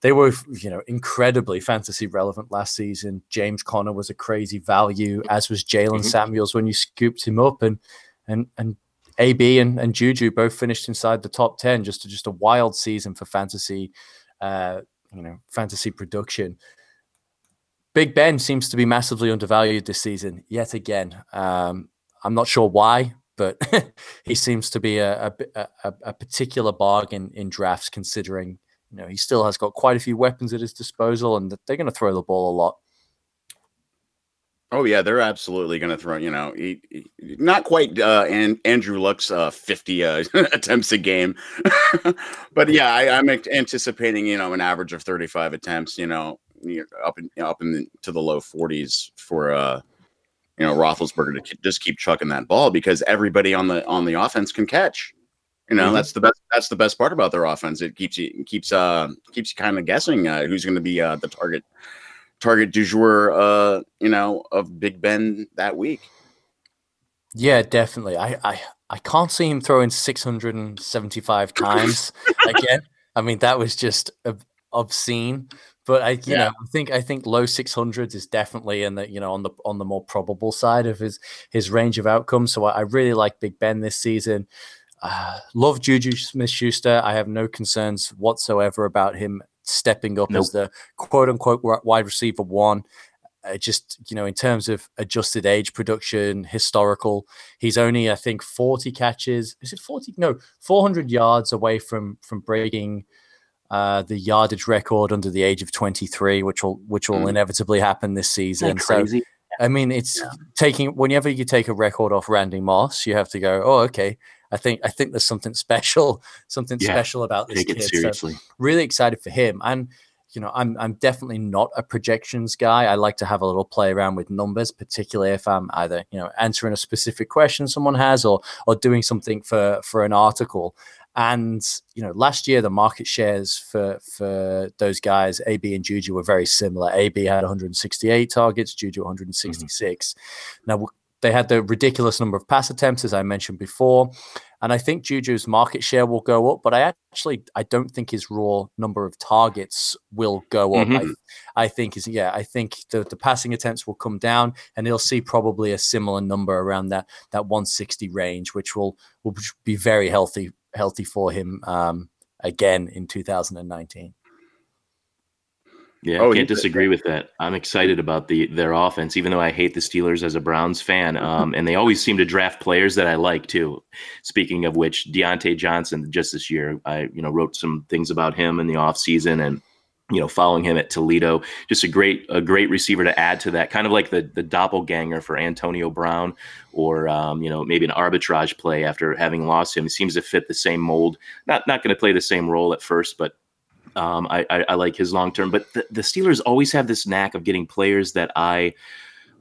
They were, you know, incredibly fantasy relevant last season. James Conner was a crazy value, as was Jaylen Mhm. Samuels when you scooped him up, and and and AB and, and Juju both finished inside the top ten. Just just a wild season for fantasy, uh, you know, fantasy production. Big Ben seems to be massively undervalued this season yet again. Um, I'm not sure why, but he seems to be a, a, a, a particular bargain in drafts, considering you know he still has got quite a few weapons at his disposal, and they're going to throw the ball a lot. Oh yeah, they're absolutely going to throw. You know, he, he- not quite uh, and Andrew Luck's uh, fifty uh, attempts a game, but yeah, I, I'm anticipating you know an average of thirty-five attempts. You know, up in up in the, to the low forties for uh, you know Roethlisberger to just keep chucking that ball because everybody on the on the offense can catch. You know, Mhm. that's the best. That's the best part about their offense. It keeps you keeps uh keeps you kind of guessing uh, who's going to be uh, the target target du jour, uh, you know, of Big Ben that week. Yeah, definitely. I, I, I can't see him throwing 675 times again. I mean, that was just obscene. But I, you yeah. know, I think I think low 600s is definitely in the you know on the on the more probable side of his his range of outcomes. So I, I really like Big Ben this season. Uh, love Juju Smith Schuster. I have no concerns whatsoever about him stepping up nope. as the quote unquote wide receiver one. Uh, just you know, in terms of adjusted age production, historical, he's only I think forty catches. Is it forty? No, four hundred yards away from from breaking uh, the yardage record under the age of twenty three, which will which will mm. inevitably happen this season. So, I mean, it's yeah. taking whenever you take a record off Randy Moss, you have to go, oh, okay. I think I think there's something special, something yeah. special about this take kid. seriously. So really excited for him and you know, I'm I'm definitely not a projections guy. I like to have a little play around with numbers, particularly if I'm either you know answering a specific question someone has or or doing something for for an article. And you know, last year the market shares for for those guys, AB and Juju, were very similar. AB had 168 targets, Juju 166. Mm-hmm. Now they had the ridiculous number of pass attempts, as I mentioned before. And I think Juju's market share will go up, but I actually I don't think his raw number of targets will go up. Mm-hmm. I, I, think is yeah, I think the, the passing attempts will come down and he'll see probably a similar number around that that 160 range, which will will be very healthy healthy for him um, again in 2019. Yeah, oh, I can't disagree with that. I'm excited about the their offense, even though I hate the Steelers as a Browns fan. Um, and they always seem to draft players that I like too. Speaking of which, Diontae Johnson just this year, I you know wrote some things about him in the offseason and you know following him at Toledo. Just a great a great receiver to add to that, kind of like the the doppelganger for Antonio Brown, or um, you know maybe an arbitrage play after having lost him. He seems to fit the same mold. Not not going to play the same role at first, but um, I, I, I, like his long term, but the, the, Steelers always have this knack of getting players that I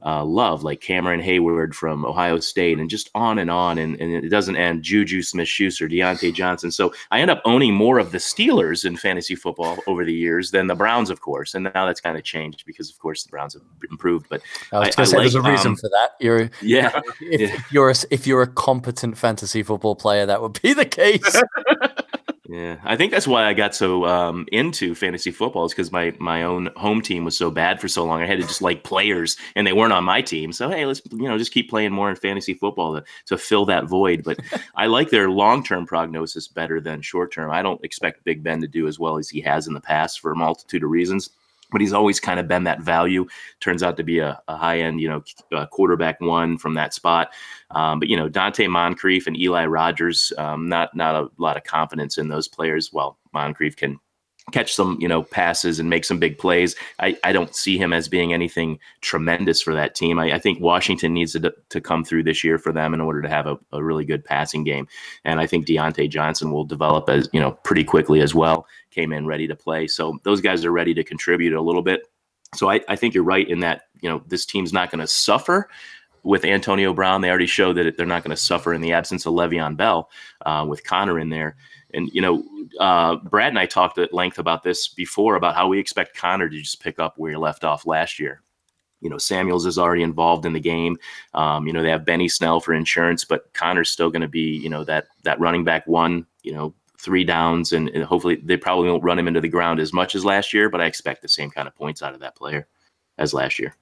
uh, love, like Cameron Heyward from Ohio State, and just on and on. And, and it doesn't end. Juju Smith Schuster, Diontae Johnson. So I end up owning more of the Steelers in fantasy football over the years than the Browns, of course. And now that's kind of changed because, of course, the Browns have improved. But I was going to say like, there's a reason um, for that. You're yeah. If, yeah. you're a, if you're a competent fantasy football player, that would be the case. Yeah, I think that's why I got so um, into fantasy football is because my my own home team was so bad for so long. I had to just like players, and they weren't on my team. So hey, let's you know just keep playing more in fantasy football to, to fill that void. But I like their long term prognosis better than short term. I don't expect Big Ben to do as well as he has in the past for a multitude of reasons but he's always kind of been that value. Turns out to be a, a high end, you know, quarterback one from that spot. Um, but you know, Donte Moncrief and Eli Rogers, um, not not a lot of confidence in those players. Well, Moncrief can catch some you know passes and make some big plays. I, I don't see him as being anything tremendous for that team. I, I think Washington needs to, to come through this year for them in order to have a, a really good passing game. And I think Diontae Johnson will develop as you know pretty quickly as well. Came in ready to play, so those guys are ready to contribute a little bit. So I, I think you're right in that you know this team's not going to suffer with Antonio Brown. They already showed that they're not going to suffer in the absence of Le'Veon Bell uh, with Conner in there. And you know, uh, Brad and I talked at length about this before about how we expect Conner to just pick up where he left off last year. You know, Samuels is already involved in the game. Um, you know, they have Benny Snell for insurance, but Conner's still going to be, you know, that that running back one. You know, three downs, and, and hopefully they probably won't run him into the ground as much as last year. But I expect the same kind of points out of that player as last year.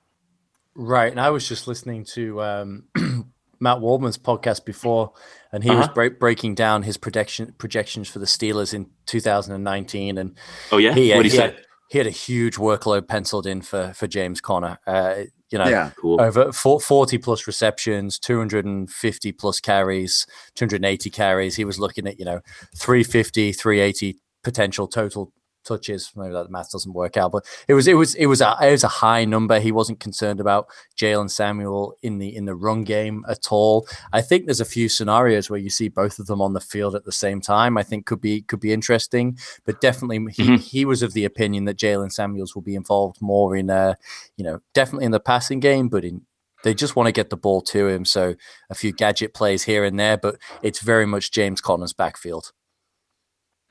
Right, and I was just listening to um, Matt Waldman's podcast before, and he uh-huh. was break, breaking down his projection projections for the Steelers in 2019. And oh yeah, he, what he, had, he had a huge workload penciled in for for James Conner. Uh, you know, yeah, cool. over 40 plus receptions, 250 plus carries, 280 carries. He was looking at you know 350, 380 potential total touches. Maybe that math doesn't work out, but it was it was it was a it was a high number. He wasn't concerned about Jaylen Samuel in the in the run game at all. I think there's a few scenarios where you see both of them on the field at the same time. I think could be could be interesting, but definitely he, mm-hmm. he was of the opinion that Jaylen Samuels will be involved more in uh you know definitely in the passing game, but in they just want to get the ball to him. So a few gadget plays here and there, but it's very much James Conner's backfield.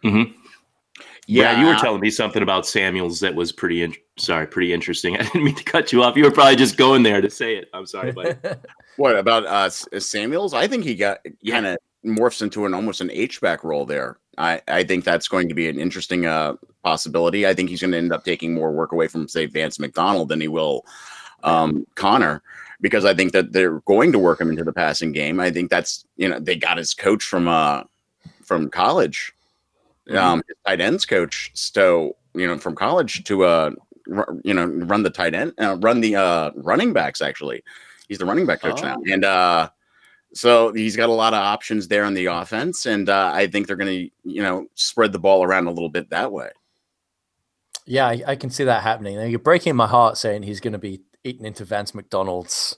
Mm-hmm. Yeah, you were telling me something about Samuels that was pretty Sorry, pretty interesting. I didn't mean to cut you off. You were probably just going there to say it. I'm sorry, buddy. What about uh, Samuels? I think he got kind of morphs into an almost an H back role there. I, I think that's going to be an interesting uh, possibility. I think he's going to end up taking more work away from say Vance McDonald than he will um, Conner because I think that they're going to work him into the passing game. I think that's you know they got his coach from uh from college. Um, tight ends coach Stowe, you know from college to uh you know run the tight end, uh, run the uh running backs actually. He's the running back coach oh. now, and uh, so he's got a lot of options there on the offense, and uh, I think they're going to, you know, spread the ball around a little bit that way. Yeah, I, I can see that happening. You're breaking my heart saying he's going to be eaten into Vance McDonald's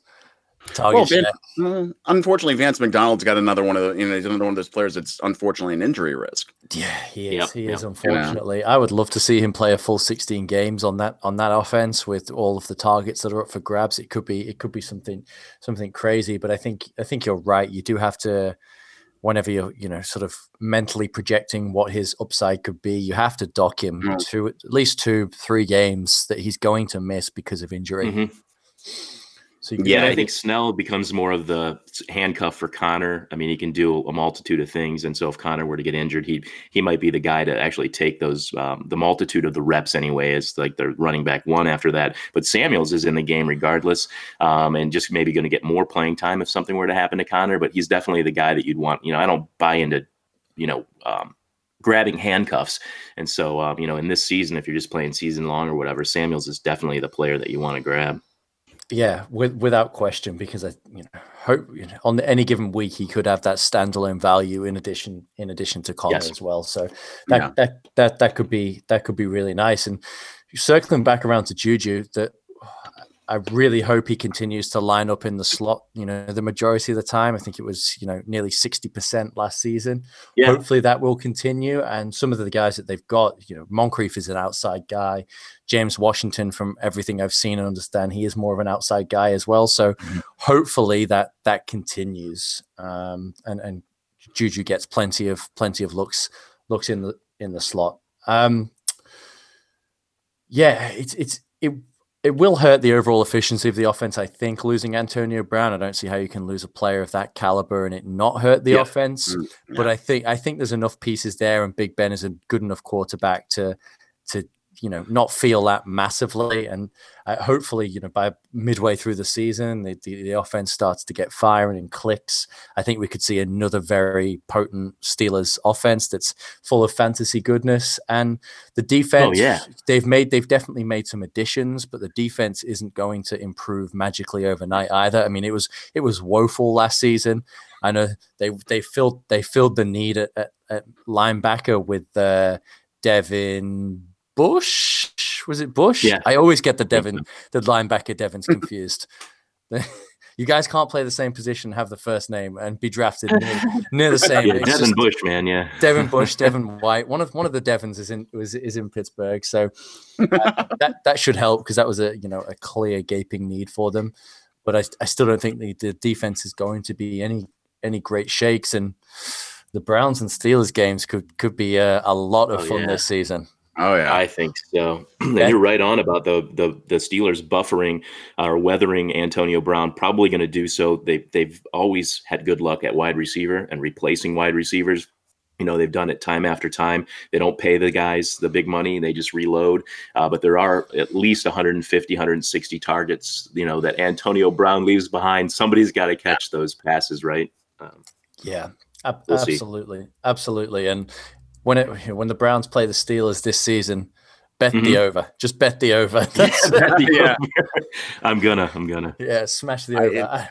well, Van, uh, unfortunately, Vance McDonald's got another one of the, you know, he's another one of those players that's unfortunately an injury risk. Yeah, he is. Yep, he yep. is. Unfortunately, yeah. I would love to see him play a full 16 games on that on that offense with all of the targets that are up for grabs. It could be it could be something something crazy. But I think I think you're right. You do have to whenever you're you know sort of mentally projecting what his upside could be you have to dock him mm-hmm. to at least two three games that he's going to miss because of injury mm-hmm. So yeah, I think Snell becomes more of the handcuff for Conner. I mean, he can do a multitude of things, and so if Conner were to get injured, he he might be the guy to actually take those um, the multitude of the reps anyway. As like the running back one after that. But Samuels is in the game regardless, um, and just maybe going to get more playing time if something were to happen to Conner. But he's definitely the guy that you'd want. You know, I don't buy into, you know. Um, grabbing handcuffs. And so, um, you know, in this season, if you're just playing season long or whatever, Samuels is definitely the player that you want to grab. Yeah, with, without question, because I, you know, hope you know, on any given week he could have that standalone value in addition in addition to Conner yes. as well. So that, yeah. that that that could be that could be really nice. And circling back around to Juju, that I really hope he continues to line up in the slot. You know, the majority of the time, I think it was you know nearly sixty percent last season. Yeah. Hopefully that will continue. And some of the guys that they've got, you know, Moncrief is an outside guy. James Washington, from everything I've seen and understand, he is more of an outside guy as well. So mm-hmm. hopefully that that continues. Um, and and Juju gets plenty of plenty of looks looks in the in the slot. Um, yeah, it's it's it it will hurt the overall efficiency of the offense. I think losing Antonio Brown, I don't see how you can lose a player of that caliber and it not hurt the yeah. offense. Mm, yeah. But I think I think there's enough pieces there, and Big Ben is a good enough quarterback to to you know not feel that massively. And uh, hopefully you know by midway through the season the, the, the, offense starts to get firing and clicks. I think we could see another very potent steelers offense that's full of fantasy goodness. And the defense oh, yeah. they've made they've definitely made some additions but the defense isn't going to improve magically overnight either. I mean it was it was woeful last season. I know they they filled they filled the need at, at, at linebacker with uh devin Bush. Was it Bush? Yeah. I always get the Devin, the linebacker Devins confused. you guys can't play the same position, have the first name, and be drafted near, near the same. Yeah, Devin Bush, man. Yeah, Devin Bush, Devin White. One of one of the Devons is in was is in Pittsburgh, so uh, that that should help because that was a you know a clear gaping need for them. But I, I still don't think the, the defense is going to be any any great shakes and the Browns and Steelers games could could be a, a lot of oh, fun yeah. this season. Oh yeah, I think so. and you're right on about the the the Steelers buffering uh, or weathering Antonio Brown. Probably going to do so. They they've always had good luck at wide receiver and replacing wide receivers. You know they've done it time after time. They don't pay the guys the big money; they just reload. Uh, but there are at least 150, 160 targets. You know that Antonio Brown leaves behind. Somebody's got to catch those passes, right? Um, yeah, we'll absolutely, see. absolutely. And when it when the Browns play the Steelers this season, bet mm-hmm. the over. Just bet the over. yeah, I'm gonna, I'm gonna. Yeah, smash the over. I, it,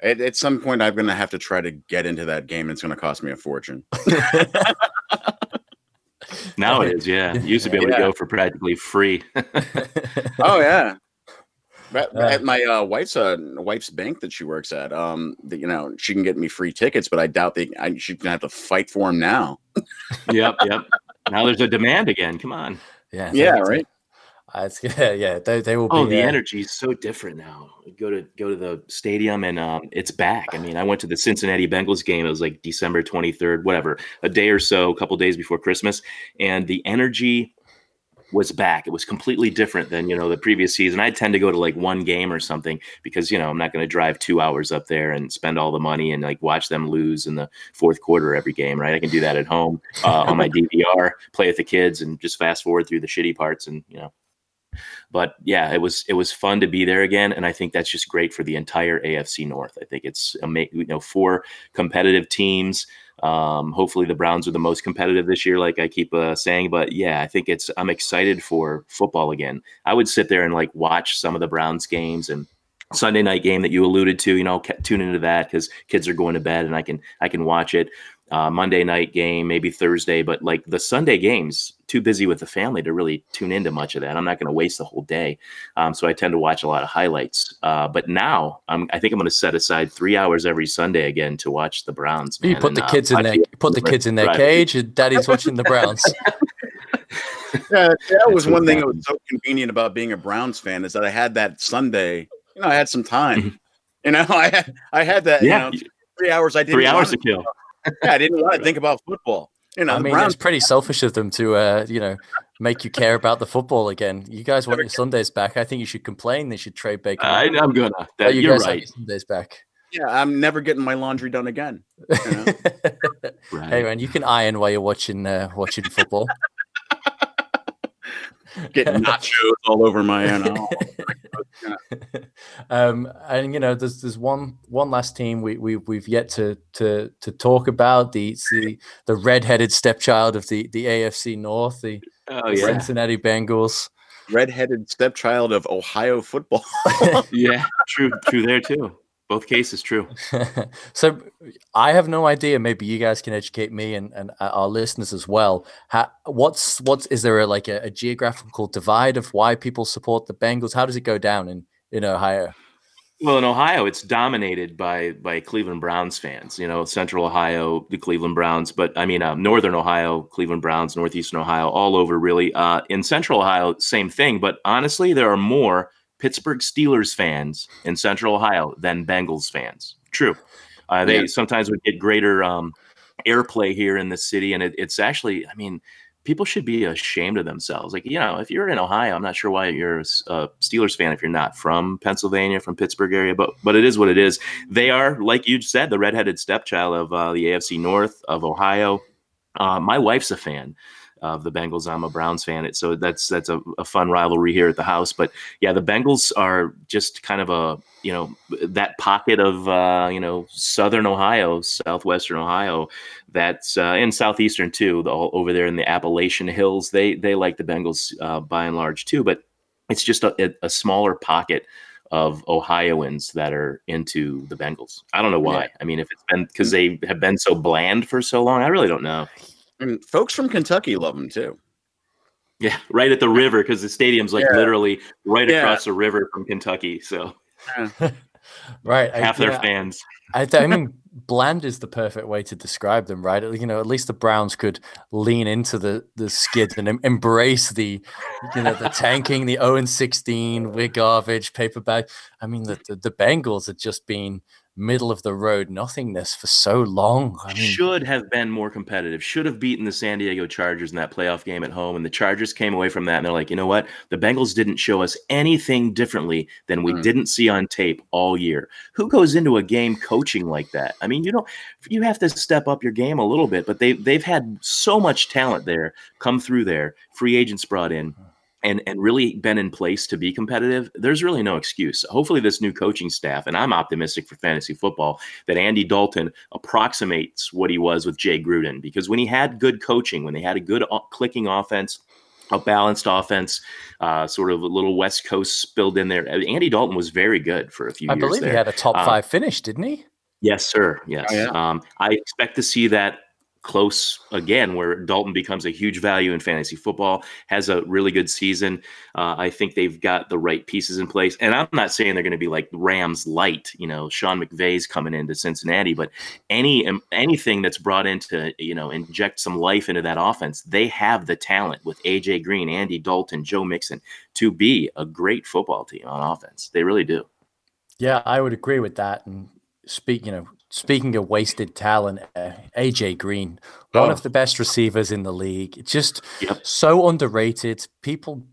at, at some point, I'm gonna have to try to get into that game. It's gonna cost me a fortune. now it is, yeah. You used to be able yeah. to go for practically free. oh yeah. At, uh, at my uh, wife's uh, wife's bank that she works at, um, the, you know, she can get me free tickets, but I doubt they. I, she's gonna have to fight for them now. yep, yep. Now there's a demand again. Come on. Yeah. Yeah. Right. Uh, yeah, yeah, they, they will. Oh, be, the uh, energy is so different now. go to go to the stadium and um, it's back. I mean, I went to the Cincinnati Bengals game. It was like December twenty third, whatever, a day or so, a couple days before Christmas, and the energy was back. It was completely different than you know the previous season. I tend to go to like one game or something because you know I'm not going to drive two hours up there and spend all the money and like watch them lose in the fourth quarter every game. Right? I can do that at home uh, on my DVR, play with the kids, and just fast forward through the shitty parts and you know. But yeah, it was it was fun to be there again, and I think that's just great for the entire AFC North. I think it's you know four competitive teams. Um, hopefully, the Browns are the most competitive this year, like I keep uh, saying. But yeah, I think it's I'm excited for football again. I would sit there and like watch some of the Browns games and Sunday night game that you alluded to. You know, tune into that because kids are going to bed and I can I can watch it uh, Monday night game, maybe Thursday, but like the Sunday games, too busy with the family to really tune into much of that. I'm not going to waste the whole day, um, so I tend to watch a lot of highlights. Uh, but now I'm, I think I'm going to set aside three hours every Sunday again to watch the Browns. Man. You put and, the uh, kids in their put the kids in their cage, and Daddy's watching the Browns. yeah, that was one thing that was so convenient about being a Browns fan is that I had that Sunday. You know, I had some time. Mhm. You know, I had I had that. Yeah. You know, three hours. I didn't Three hours to kill. Yeah, I didn't want to think about football. You know, I mean, Browns it's pretty selfish of them to, uh, you know, make you care about the football again. You guys want your Sundays back. I think you should complain. They should trade Baker. I, I'm gonna. But That, you you're guys right. your Sundays back. Yeah, I'm never getting my laundry done again. You know? right. hey man, you can iron while you're watching uh, watching football. Getting nachos all over my you know. um, and you know, there's there's one one last team we we we've yet to to to talk about the the the redheaded stepchild of the the AFC North, the Oh yeah. Cincinnati Bengals. redheaded stepchild of Ohio football. Yeah. True. True. There too. Both cases true. so I have no idea. Maybe you guys can educate me and, and uh, our listeners as well. How, what's what's is there a, like a, a geographical divide of why people support the Bengals? How does it go down in in Ohio? Well, in Ohio, it's dominated by by Cleveland Browns fans. You know, Central Ohio, the Cleveland Browns, but I mean, uh, Northern Ohio, Cleveland Browns, Northeastern Ohio, all over really. Uh, in Central Ohio, same thing. But honestly, there are more Pittsburgh Steelers fans in Central Ohio than Bengals fans. True. Uh, they Yeah. sometimes would get greater um, airplay here in the city, and it, it's actually, I mean, people should be ashamed of themselves. Like, you know, if you're in Ohio, I'm not sure why you're a Steelers fan if you're not from Pennsylvania, from Pittsburgh area, but but it is what it is. They are, like you said, the redheaded stepchild of uh, the AFC North of Ohio. Uh, my wife's a fan of the Bengals. I'm a Browns fan. So that's that's a, a fun rivalry here at the house. But yeah, the Bengals are just kind of a you know that pocket of uh, you know Southern Ohio, Southwestern Ohio that's uh, in southeastern too, the, all over there in the Appalachian Hills. They they like the Bengals uh, by and large too, but it's just a, a- a smaller pocket of Ohioans that are into the Bengals. I don't know why. Yeah. I mean, if it's been because they have been so bland for so long, I really don't know. And folks from Kentucky love them too. Yeah, right at the river because the stadium's like Yeah. literally right Yeah. across the river from Kentucky. So Right. I- half their yeah, fans. I, th- I mean, bland is the perfect way to describe them, right? You know, at least the Browns could lean into the the skid and em- embrace the, you know, the tanking, the 0 and 16, we're garbage, paper bag. I mean, the, the the Bengals had just been middle of the road nothingness for so long. I mean, should have been more competitive. Should have beaten the San Diego Chargers in that playoff game at home. And the Chargers came away from that and they're like, you know what? The Bengals didn't show us anything differently than we Mm. didn't see on tape all year. Who goes into a game coaching like that? I mean, you don't you have to step up your game a little bit, but they they've had so much talent there come through there, free agents brought in. And, and really been in place to be competitive, there's really no excuse. Hopefully, this new coaching staff, and I'm optimistic for fantasy football, that Andy Dalton approximates what he was with Jay Gruden because when he had good coaching, when they had a good clicking offense, a balanced offense, uh, sort of a little West Coast spilled in there. uh, Andy Dalton was very good for a few I years. believe there. he had a top Um, five finish, didn't he? Yes, sir. Yes. Oh, yeah. um, I expect to see that close again, where Dalton becomes a huge value in fantasy football, has a really good season. Uh, I think they've got the right pieces in place. And I'm not saying they're going to be like Rams light, you know, Sean McVay's coming into Cincinnati, but any um, anything that's brought in to, you know, inject some life into that offense, they have the talent with AJ Green, Andy Dalton, Joe Mixon to be a great football team on offense. They really do. Yeah, I would agree with that. And speak, you know, speaking of wasted talent, uh, AJ Green, one Oh. of the best receivers in the league, just Yep. so underrated. People,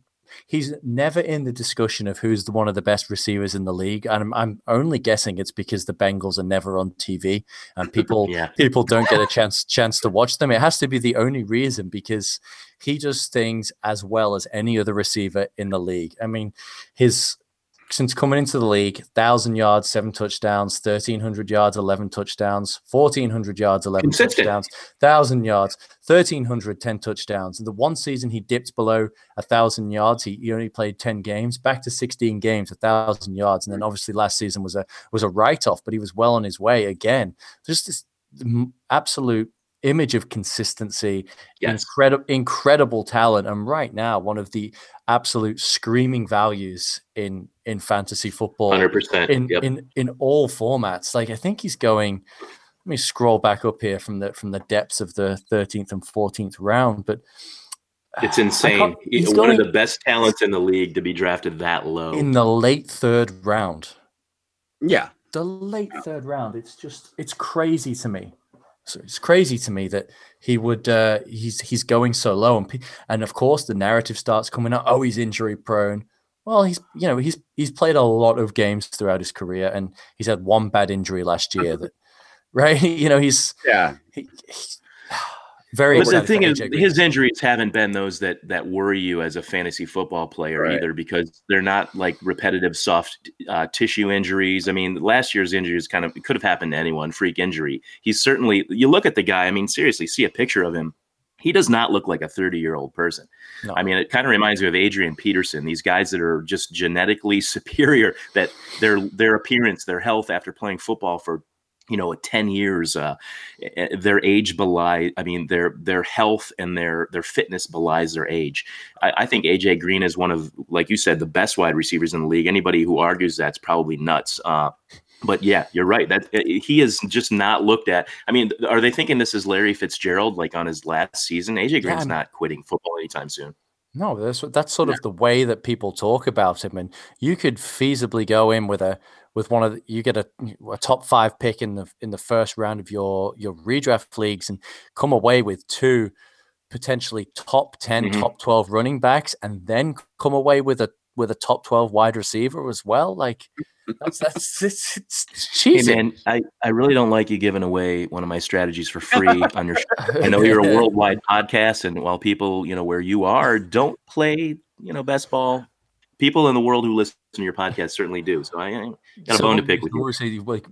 he's never in the discussion of who's the one of the best receivers in the league, and I'm, I'm only guessing it's because the Bengals are never on TV and people Yeah. people don't get a chance chance to watch them. It has to be the only reason because he does things as well as any other receiver in the league. I mean, his since coming into the league, thousand yards, seven touchdowns, thirteen hundred yards, eleven touchdowns, fourteen hundred yards, eleven Consistent. touchdowns, thousand yards, 1300, 10 touchdowns. And the one season he dipped below a thousand yards, he, he only played ten games, back to sixteen games, a thousand yards, and then obviously last season was a was a write off, but he was well on his way again. Just this absolute image of consistency, Yes. incredible incredible talent, and right now one of the absolute screaming values in in fantasy football Hundred percent. in Yep. in in all formats. Like I think he's going. Let me scroll back up here from the from the depths of the 13th and 14th round, but It's insane. can't- He's he's one going of the best talents in the league to be drafted that low. in the late third round. Yeah. the late third round. It's just it's crazy to me. So it's crazy to me that he would uh, he's he's going so low, and and of course the narrative starts coming up. Oh, he's injury prone. Well, he's you know he's he's played a lot of games throughout his career, and he's had one bad injury last year. That right, you know he's Yeah. he, he's very. But the thing is, his injuries haven't been those that that worry you as a fantasy football player Right. either, because they're not like repetitive soft uh, tissue injuries. I mean, last year's injuries kind of could have happened to anyone, freak injury. He's certainly. You look at the guy. I mean, seriously, see a picture of him. He does not look like a 30 year old person. No. I mean, it kind of reminds me of Adrian Peterson. These guys that are just genetically superior. That their their appearance, their health after playing football for you know 10 years uh eh, their age belie i mean their their health and their their fitness belies their age I, I think aj green is one of like you said the best wide receivers in the league anybody who argues that's probably nuts uh but yeah, you're right. That eh, he is just not looked at. I mean, are they thinking this is Larry Fitzgerald like on his last season? AJ Green's I'm- not quitting football anytime soon. No, that's that's sort of the way that people talk about him, and you could feasibly go in with a with one of the, you get a, a top five pick in the in the first round of your your redraft leagues, and come away with two potentially top 10 Mhm. top twelve running backs, and then come away with a with a top twelve wide receiver as well. Like that's that's it's, it's Hey man, I, I really don't like you giving away one of my strategies for free on your I know you're a worldwide podcast, and while people, you know, where you are, don't play, you know, best ball. People in the world who listen to your podcast certainly do. So I, I got a bone to pick with you. Obviously, like,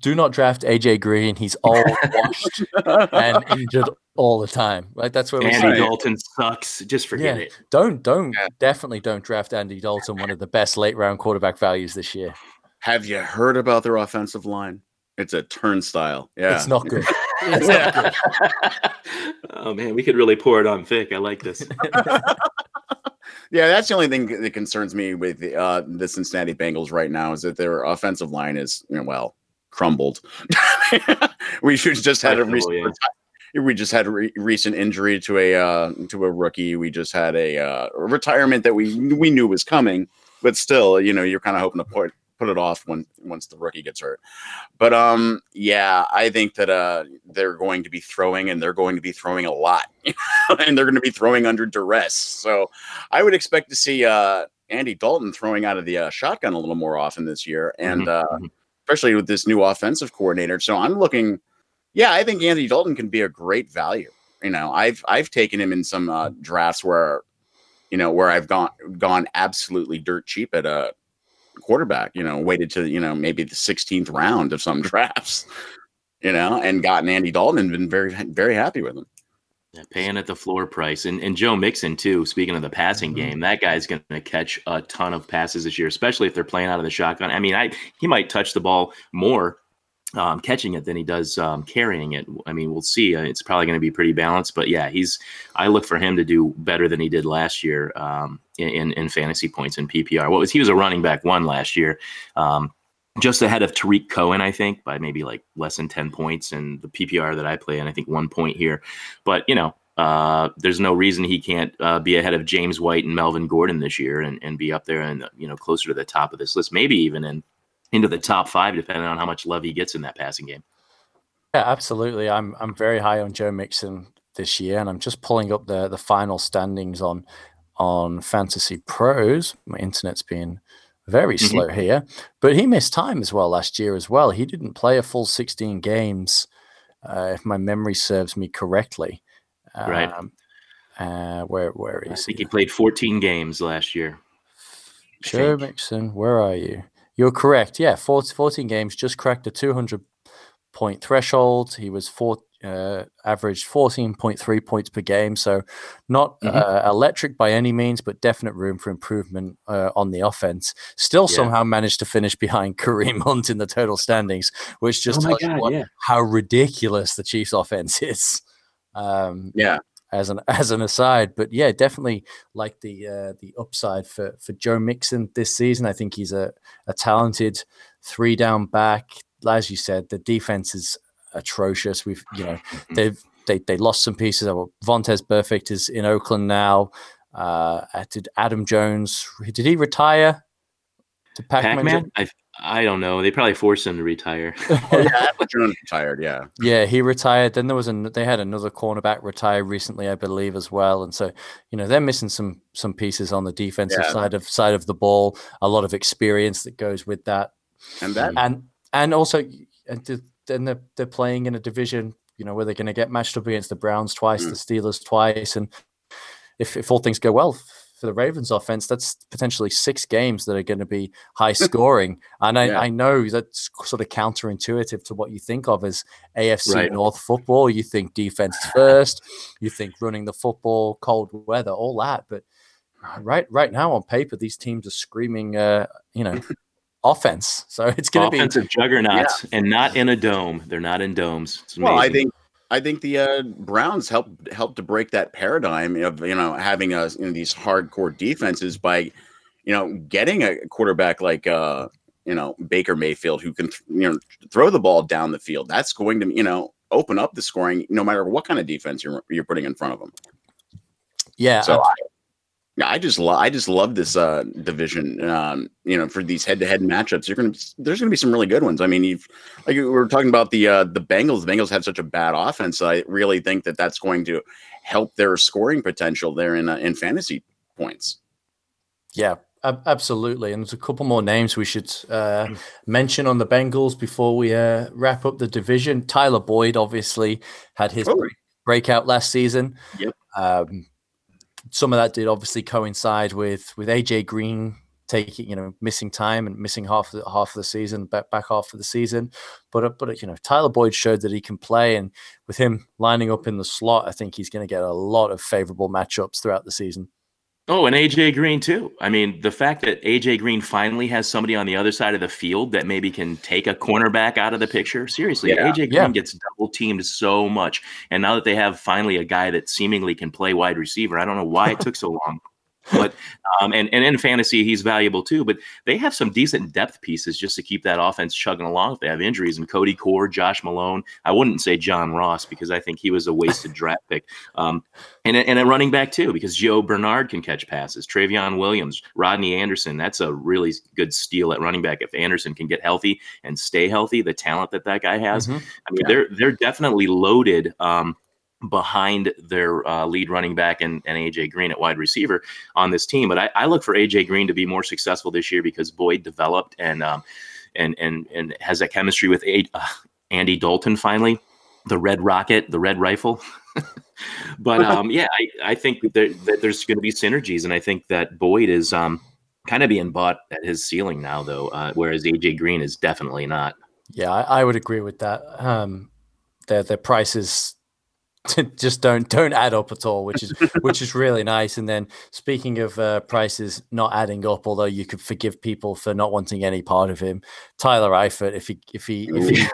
do not draft AJ Green. He's all washed and injured all the time. Right? That's where we Andy Right. Dalton sucks. Just forget Yeah. it. Don't don't Yeah. definitely don't draft Andy Dalton, one of the best late round quarterback values this year. Have you heard about their offensive line? It's a turnstile. Yeah. It's not good. It's not good. oh man, we could really pour it on thick. I like this. Yeah, that's the only thing that concerns me with the, uh, the Cincinnati Bengals right now is that their offensive line is you know, well crumbled. we should just had a recent reti- we just had a re- recent injury to a uh, to a rookie. We just had a uh, retirement that we we knew was coming, but still, you know, you're kind of hoping to put put it off when once the rookie gets hurt. But um, yeah, I think that uh, they're going to be throwing, and they're going to be throwing a lot, and they're going to be throwing under duress. So I would expect to see uh, Andy Dalton throwing out of the uh, shotgun a little more often this year, and Mhm, uh, mhm. especially with this new offensive coordinator. So I'm looking. Yeah, I think Andy Dalton can be a great value. You know, I've I've taken him in some uh, drafts where, you know, where I've gone gone absolutely dirt cheap at a quarterback. You know, waited to you know maybe the 16th round of some drafts. You know, and gotten Andy Dalton and been very very happy with him. Yeah, paying at the floor price, and and Joe Mixon too. Speaking of the passing Mhm. game, that guy's going to catch a ton of passes this year, especially if they're playing out of the shotgun. I mean, I he might touch the ball more um, catching it than he does um, carrying it. I mean, we'll see. Uh, it's probably going to be pretty balanced, but yeah, he's. I look for him to do better than he did last year um, in, in in fantasy points in PPR. What was he was a running back one last year. Um, just ahead of Tarik Cohen, I think, by maybe like less than 10 points. And the PPR that I play, and I think one point here. But, you know, uh, there's no reason he can't uh, be ahead of James White and Melvin Gordon this year and, and be up there and, you know, closer to the top of this list, maybe even in into the top five, depending on how much love he gets in that passing game. Yeah, absolutely. I'm I'm very high on Joe Mixon this year, and I'm just pulling up the the final standings on on Fantasy Pros. My internet's been very mm-hmm. slow here, but he missed time as well last year as well. He didn't play a full 16 games, uh, if my memory serves me correctly. Right. Um, uh, where where is I think he? he played 14 games last year. Joe Mixon, where are you? You're correct. Yeah, 14, 14 games, just cracked the 200 point threshold. He was four, uh, averaged 14.3 points per game. So, not mm-hmm. uh, electric by any means, but definite room for improvement uh, on the offense. Still yeah. somehow managed to finish behind Kareem Hunt in the total standings, which just oh tells God, you yeah. how ridiculous the Chiefs' offense is. Um, yeah. As an as an aside, but yeah, definitely like the uh, the upside for for Joe Mixon this season. I think he's a, a talented three down back. As you said, the defense is atrocious. We've you know they've they they lost some pieces. Vontaze Burfict is in Oakland now. Uh, did Adam Jones? Did he retire? To Pac Man? I I don't know. They probably forced him to retire. oh, yeah, Jones retired. Yeah, yeah, he retired. Then there was an they had another cornerback retire recently, I believe, as well. And so you know they're missing some some pieces on the defensive yeah. side of side of the ball. A lot of experience that goes with that, and that and and also and then they're, they're playing in a division, you know, where they're going to get matched up against the Browns twice, mm. the Steelers twice, and if if all things go well for the Ravens offense, that's potentially six games that are going to be high scoring. and I, yeah. I, know that's sort of counterintuitive to what you think of as AFC right. North football. You think defense first, you think running the football, cold weather, all that. But right right now on paper, these teams are screaming, uh, you know, offense. So it's going to be offensive juggernauts, yeah. and not in a dome. They're not in domes. Well, I think I think the uh, Browns helped helped to break that paradigm of you know having a, you know, these hardcore defenses by you know getting a quarterback like uh, you know Baker Mayfield who can you know throw the ball down the field. That's going to you know open up the scoring no matter what kind of defense you're you're putting in front of them. Yeah. So I, yeah, I just love I just love this uh, division. Um, you know, for these head-to-head matchups, you're gonna there's gonna be some really good ones. I mean, you've like we were talking about the uh, the Bengals. The Bengals have such a bad offense. I really think that that's going to help their scoring potential there in uh, in fantasy points. Yeah, absolutely. And there's a couple more names we should uh, mm. mention on the Bengals before we uh, wrap up the division. Tyler Boyd obviously had his oh. breakout last season. Yep. Um, some of that did obviously coincide with with AJ Green taking you know missing time and missing half of the, half of the season back back half of the season. But uh, but you know Tyler Boyd showed that he can play and with him lining up in the slot I think he's going to get a lot of favorable matchups throughout the season Oh, and AJ Green too. I mean, the fact that AJ Green finally has somebody on the other side of the field that maybe can take a cornerback out of the picture. Seriously, yeah, AJ Green yeah. gets double teamed so much, and now that they have finally a guy that seemingly can play wide receiver, I don't know why it took so long but um, and and in fantasy he's valuable too. But they have some decent depth pieces just to keep that offense chugging along. If they have injuries, and Cody Core, Josh Malone, I wouldn't say John Ross because I think he was a wasted draft pick. Um, and and a running back too because Gio Bernard can catch passes. Trayveon Williams, Rodney Anderson, that's a really good steal at running back. If Anderson can get healthy and stay healthy, the talent that that guy has, mm-hmm. I mean, yeah. they're they're definitely loaded. Um, behind their uh, lead running back and, and AJ Green at wide receiver on this team. But I, I, look for AJ Green to be more successful this year because Boyd developed and um, and and and has that chemistry with a, uh, Andy Dalton finally, the Red Rocket, the Red Rifle. but um, yeah, I, I think that, there, that there's going to be synergies, and I think that Boyd is um, kind of being bought at his ceiling now, though, uh, whereas AJ Green is definitely not. Yeah, I, I would agree with that. Um, their their prices just don't don't add up at all, which is which is really nice. And then speaking of uh, prices not adding up, although you could forgive people for not wanting any part of him, Tyler Eifert, if he if he if he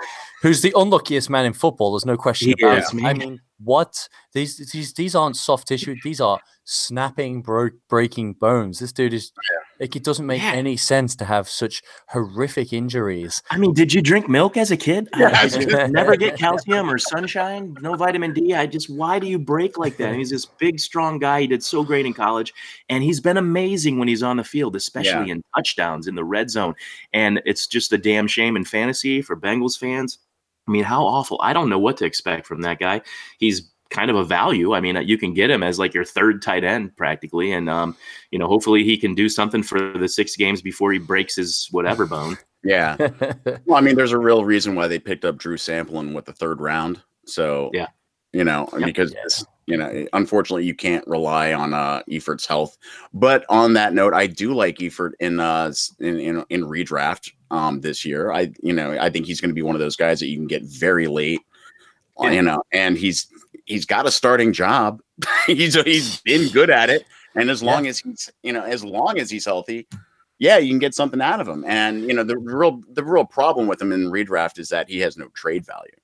who's the unluckiest man in football. There's no question He about is, it. I mean, what these these these aren't soft tissue. These are snapping, bro- breaking bones. This dude is like it doesn't make Yeah. any sense to have such horrific injuries. I mean, did you drink milk as a kid? I- Yeah, I I was just gonna- never get calcium or sunshine, no vitamin D. I just, why do you break like that? And he's this big, strong guy. He did so great in college, and he's been amazing when he's on the field, especially in touchdowns in the red zone. And it's just a damn shame in fantasy for Bengals fans. I mean, how awful! I don't know what to expect from that guy. He's kind of a value. I mean, you can get him as like your third tight end practically, and um, you know, hopefully he can do something for the six games before he breaks his whatever bone. Yeah. Well, I mean, there's a real reason why they picked up Drew Samplin with the third round. So Yeah. you know, Yep. because Yeah. You know, unfortunately, you can't rely on uh Eifert's health. But on that note, I do like Efert in uh in in, in redraft um this year. I you know I think he's going to be one of those guys that you can get very late. uh, Yeah. You know, and he's he's got a starting job. he's he's been good at it, and as Yeah. long as he's you know as long as he's healthy, yeah, you can get something out of him. And you know, the real the real problem with him in redraft is that he has no trade value.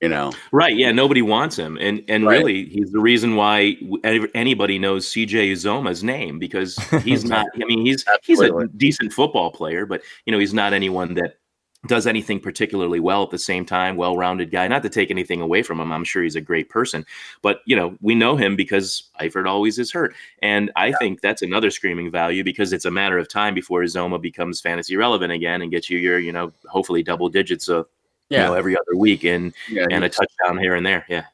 You know, Right. Yeah. Nobody wants him, and and Right. really, he's the reason why anybody knows CJ Uzomah's name because he's not. I mean, he's he's a decent football player, but you know, he's not anyone that does anything particularly well at the same time. Well-rounded guy. Not to take anything away from him. I'm sure he's a great person, but you know, we know him because Eifert always is hurt, and I think that's another screaming value because it's a matter of time before Uzomah becomes fantasy relevant again and gets you your, you know, hopefully double digits of. You know, every other week, and yeah, and a touchdown here and there. Yeah.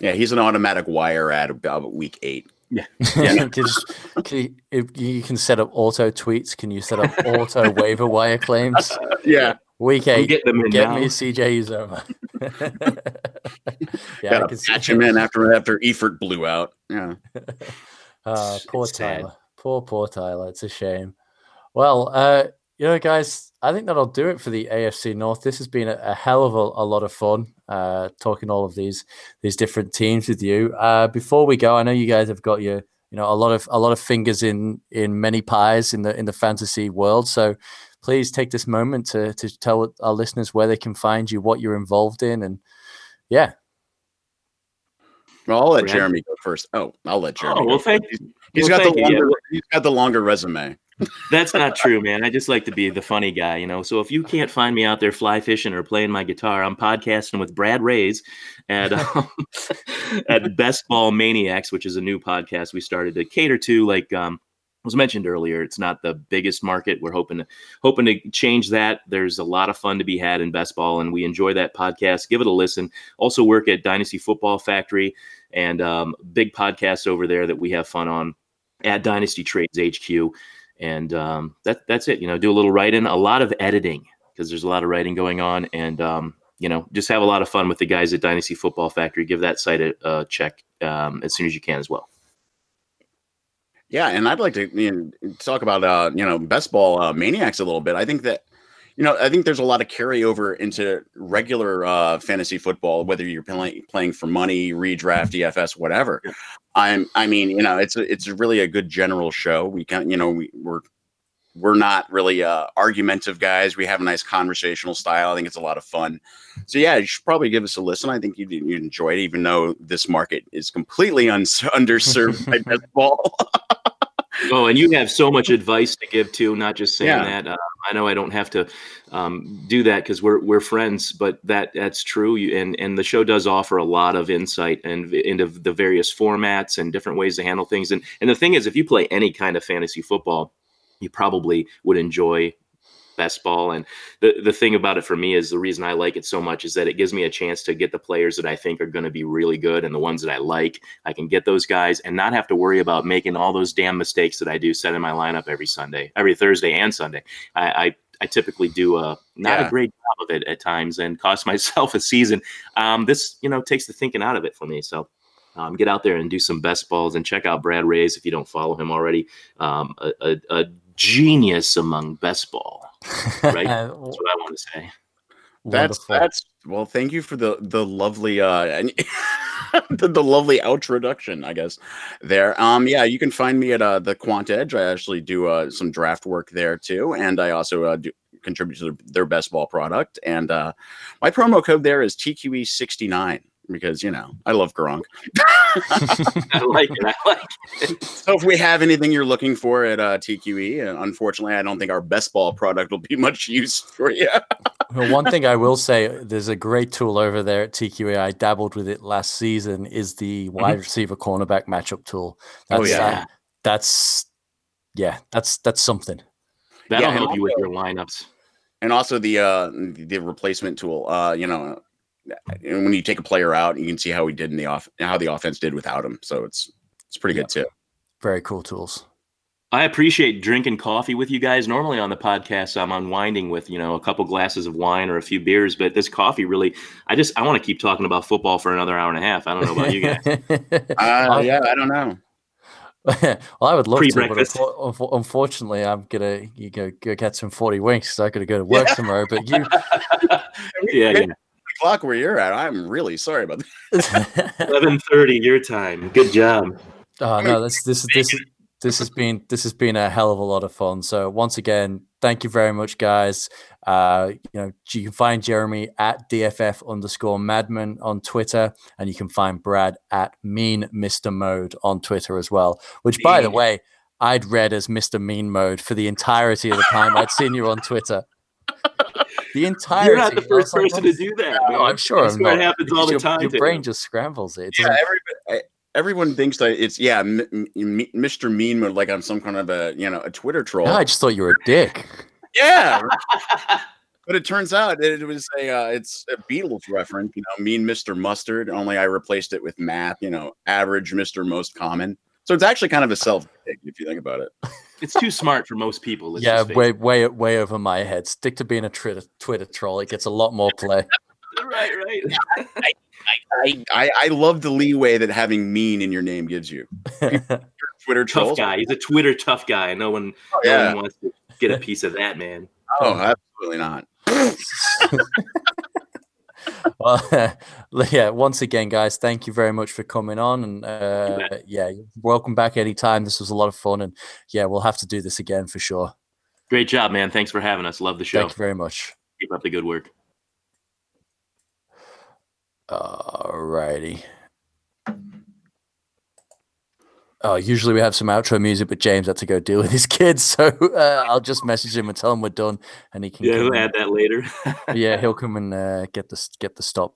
yeah, he's an automatic wire at about week eight. Yeah. Just, can you, if you can set up auto tweets. Can you set up auto waiver wire claims? Yeah, Week I'm eight, getting them in get now. me CJ Uzomah. yeah, I gotta can see. patch him in after after Eifert blew out. Yeah, Uh, poor it's sad. Tyler. Poor, poor Tyler. It's a shame. Well, uh, you know, guys, I think that'll do it for the AFC North. This has been a, a hell of a, a lot of fun uh, talking all of these these different teams with you. Uh, before we go, I know you guys have got your you know a lot of a lot of fingers in in many pies in the in the fantasy world. So please take this moment to to tell our listeners where they can find you, what you're involved in, and yeah, well, I'll let Jeremy go first. Oh, I'll let Jeremy. Oh go well, first. thank He's- He's well, got thank the you. Yeah, longer. well- He's got the longer resume. That's not true, man. I just like to be the funny guy, you know. So if you can't find me out there fly fishing or playing my guitar, I'm podcasting with Brad Reyes at um, at Best Ball Maniacs, which is a new podcast we started to cater to. Like um, was mentioned earlier, it's not the biggest market. We're hoping to hoping to change that. There's a lot of fun to be had in best ball, and we enjoy that podcast. Give it a listen. Also work at Dynasty Football Factory and um, big podcast over there that we have fun on at Dynasty Trades HQ. And um, that that's it. You know, do a little writing, a lot of editing because there's a lot of writing going on, and um, you know, just have a lot of fun with the guys at Dynasty Football Factory. Give that site a, a check um, as soon as you can as well. Yeah, and I'd like to you know, talk about uh, you know best ball uh, maniacs a little bit. I think that you know I think there's a lot of carryover into regular uh, fantasy football, whether you're playing playing for money, redraft, DFS, whatever. I'm I mean you know it's it's really a good general show. We can you know we, we're we're not really uh, argumentative guys. We have a nice conversational style. I think it's a lot of fun. So yeah, you should probably give us a listen. I think you'd, you'd enjoy it, even though this market is completely uns underserved by best ball. Oh, and you have so much advice to give too. Not just saying Yeah. that. Uh, I know I don't have to um, do that because we're we're friends, but that that's true. You, and and the show does offer a lot of insight and into the various formats and different ways to handle things. And and the thing is, if you play any kind of fantasy football, you probably would enjoy best ball. And the the thing about it for me is the reason I like it so much is that it gives me a chance to get the players that I think are going to be really good and the ones that I like. I can get those guys and not have to worry about making all those damn mistakes that I do setting my lineup every Sunday, every Thursday and Sunday. I I, I typically do a not Yeah. a great job of it at times and cost myself a season. Um, this you know takes the thinking out of it for me. So. Um, get out there and do some best balls and check out Brad Reyes if you don't follow him already. Um, a, a, a genius among best ball. Right. That's what I want to say. That's Wonderful. that's well. Thank you for the the lovely uh and the, the lovely introduction. I guess there. Um, yeah, you can find me at uh the Quant Edge. I actually do uh some draft work there too, and I also uh, do contribute to their, their best ball product. And uh, my promo code there is TQE69 because you know I love Gronk. I like it. I like it. So if we have anything you're looking for at uh, TQE, unfortunately, I don't think our best ball product will be much use for you. Well, one thing I will say, there's a great tool over there at TQE. I dabbled with it last season. Is the wide receiver cornerback matchup tool? Oh, That's, yeah. uh, that's yeah, that's that's something. That'll Yeah, help you with your lineups. and also the uh the replacement tool uh you know and when you take a player out you can see how he did in the off how the offense did without him so it's it's pretty good too Very cool tools. I appreciate drinking coffee with you guys. Normally on the podcast, I'm unwinding with you know a couple glasses of wine or a few beers, but this coffee really, I just I want to keep talking about football for another hour and a half. I don't know about you guys. uh yeah i don't know well, I would love to, but Pre-breakfast. unfor- unfor- unfortunately, I'm gonna you go, go get some forty winks. So I gotta go to work tomorrow. But you, yeah, yeah. Clock where you're at i'm really sorry about that Eleven thirty your time. Good job. oh no, this this this is this has been this has been a hell of a lot of fun. So once again, thank you very much, guys. Uh, you know, you can find Jeremy at DFF underscore Madman on Twitter, and you can find Brad at Mean Mister Mode on Twitter as well. Which, by the way, I'd read as Mister Mean Mode for the entirety of the time I'd seen you on Twitter. The entirety. You're not the first like, person what to do that. Man. I'm sure I I'm swear not. it happens all the Your- time. Your to brain just scrambles it. It yeah doesn't- everybody, everyone thinks that it's yeah M- M- M- mr mean mode like i'm some kind of a you know a twitter troll No, I just thought you were a dick. yeah but it turns out it was a uh, it's a beatles reference you know mean mr mustard only i replaced it with math you know average mr most common so it's actually kind of a self if you think about it it's too smart for most people. let's yeah, way, way, way over my head. Stick to being a Twitter, Twitter troll. It gets a lot more play. it. Right, right. I, I I love the leeway that having mean in your name gives you. Twitter Tough guy. He's a Twitter tough guy. No one, oh, no one wants to get a piece of that man. Oh, absolutely not. well, yeah. Once again, guys, thank you very much for coming on, and uh, yeah, welcome back anytime. This was a lot of fun, and yeah, we'll have to do this again for sure. Great job, man. Thanks for having us. Love the show. Thank you very much. Keep up the good work. Alrighty. Oh, usually we have some outro music, but James had to go deal with his kids, so uh, I'll just message him and tell him we're done, and he can. Yeah, come we'll and- add that later. yeah, he'll come and uh, get the get the stop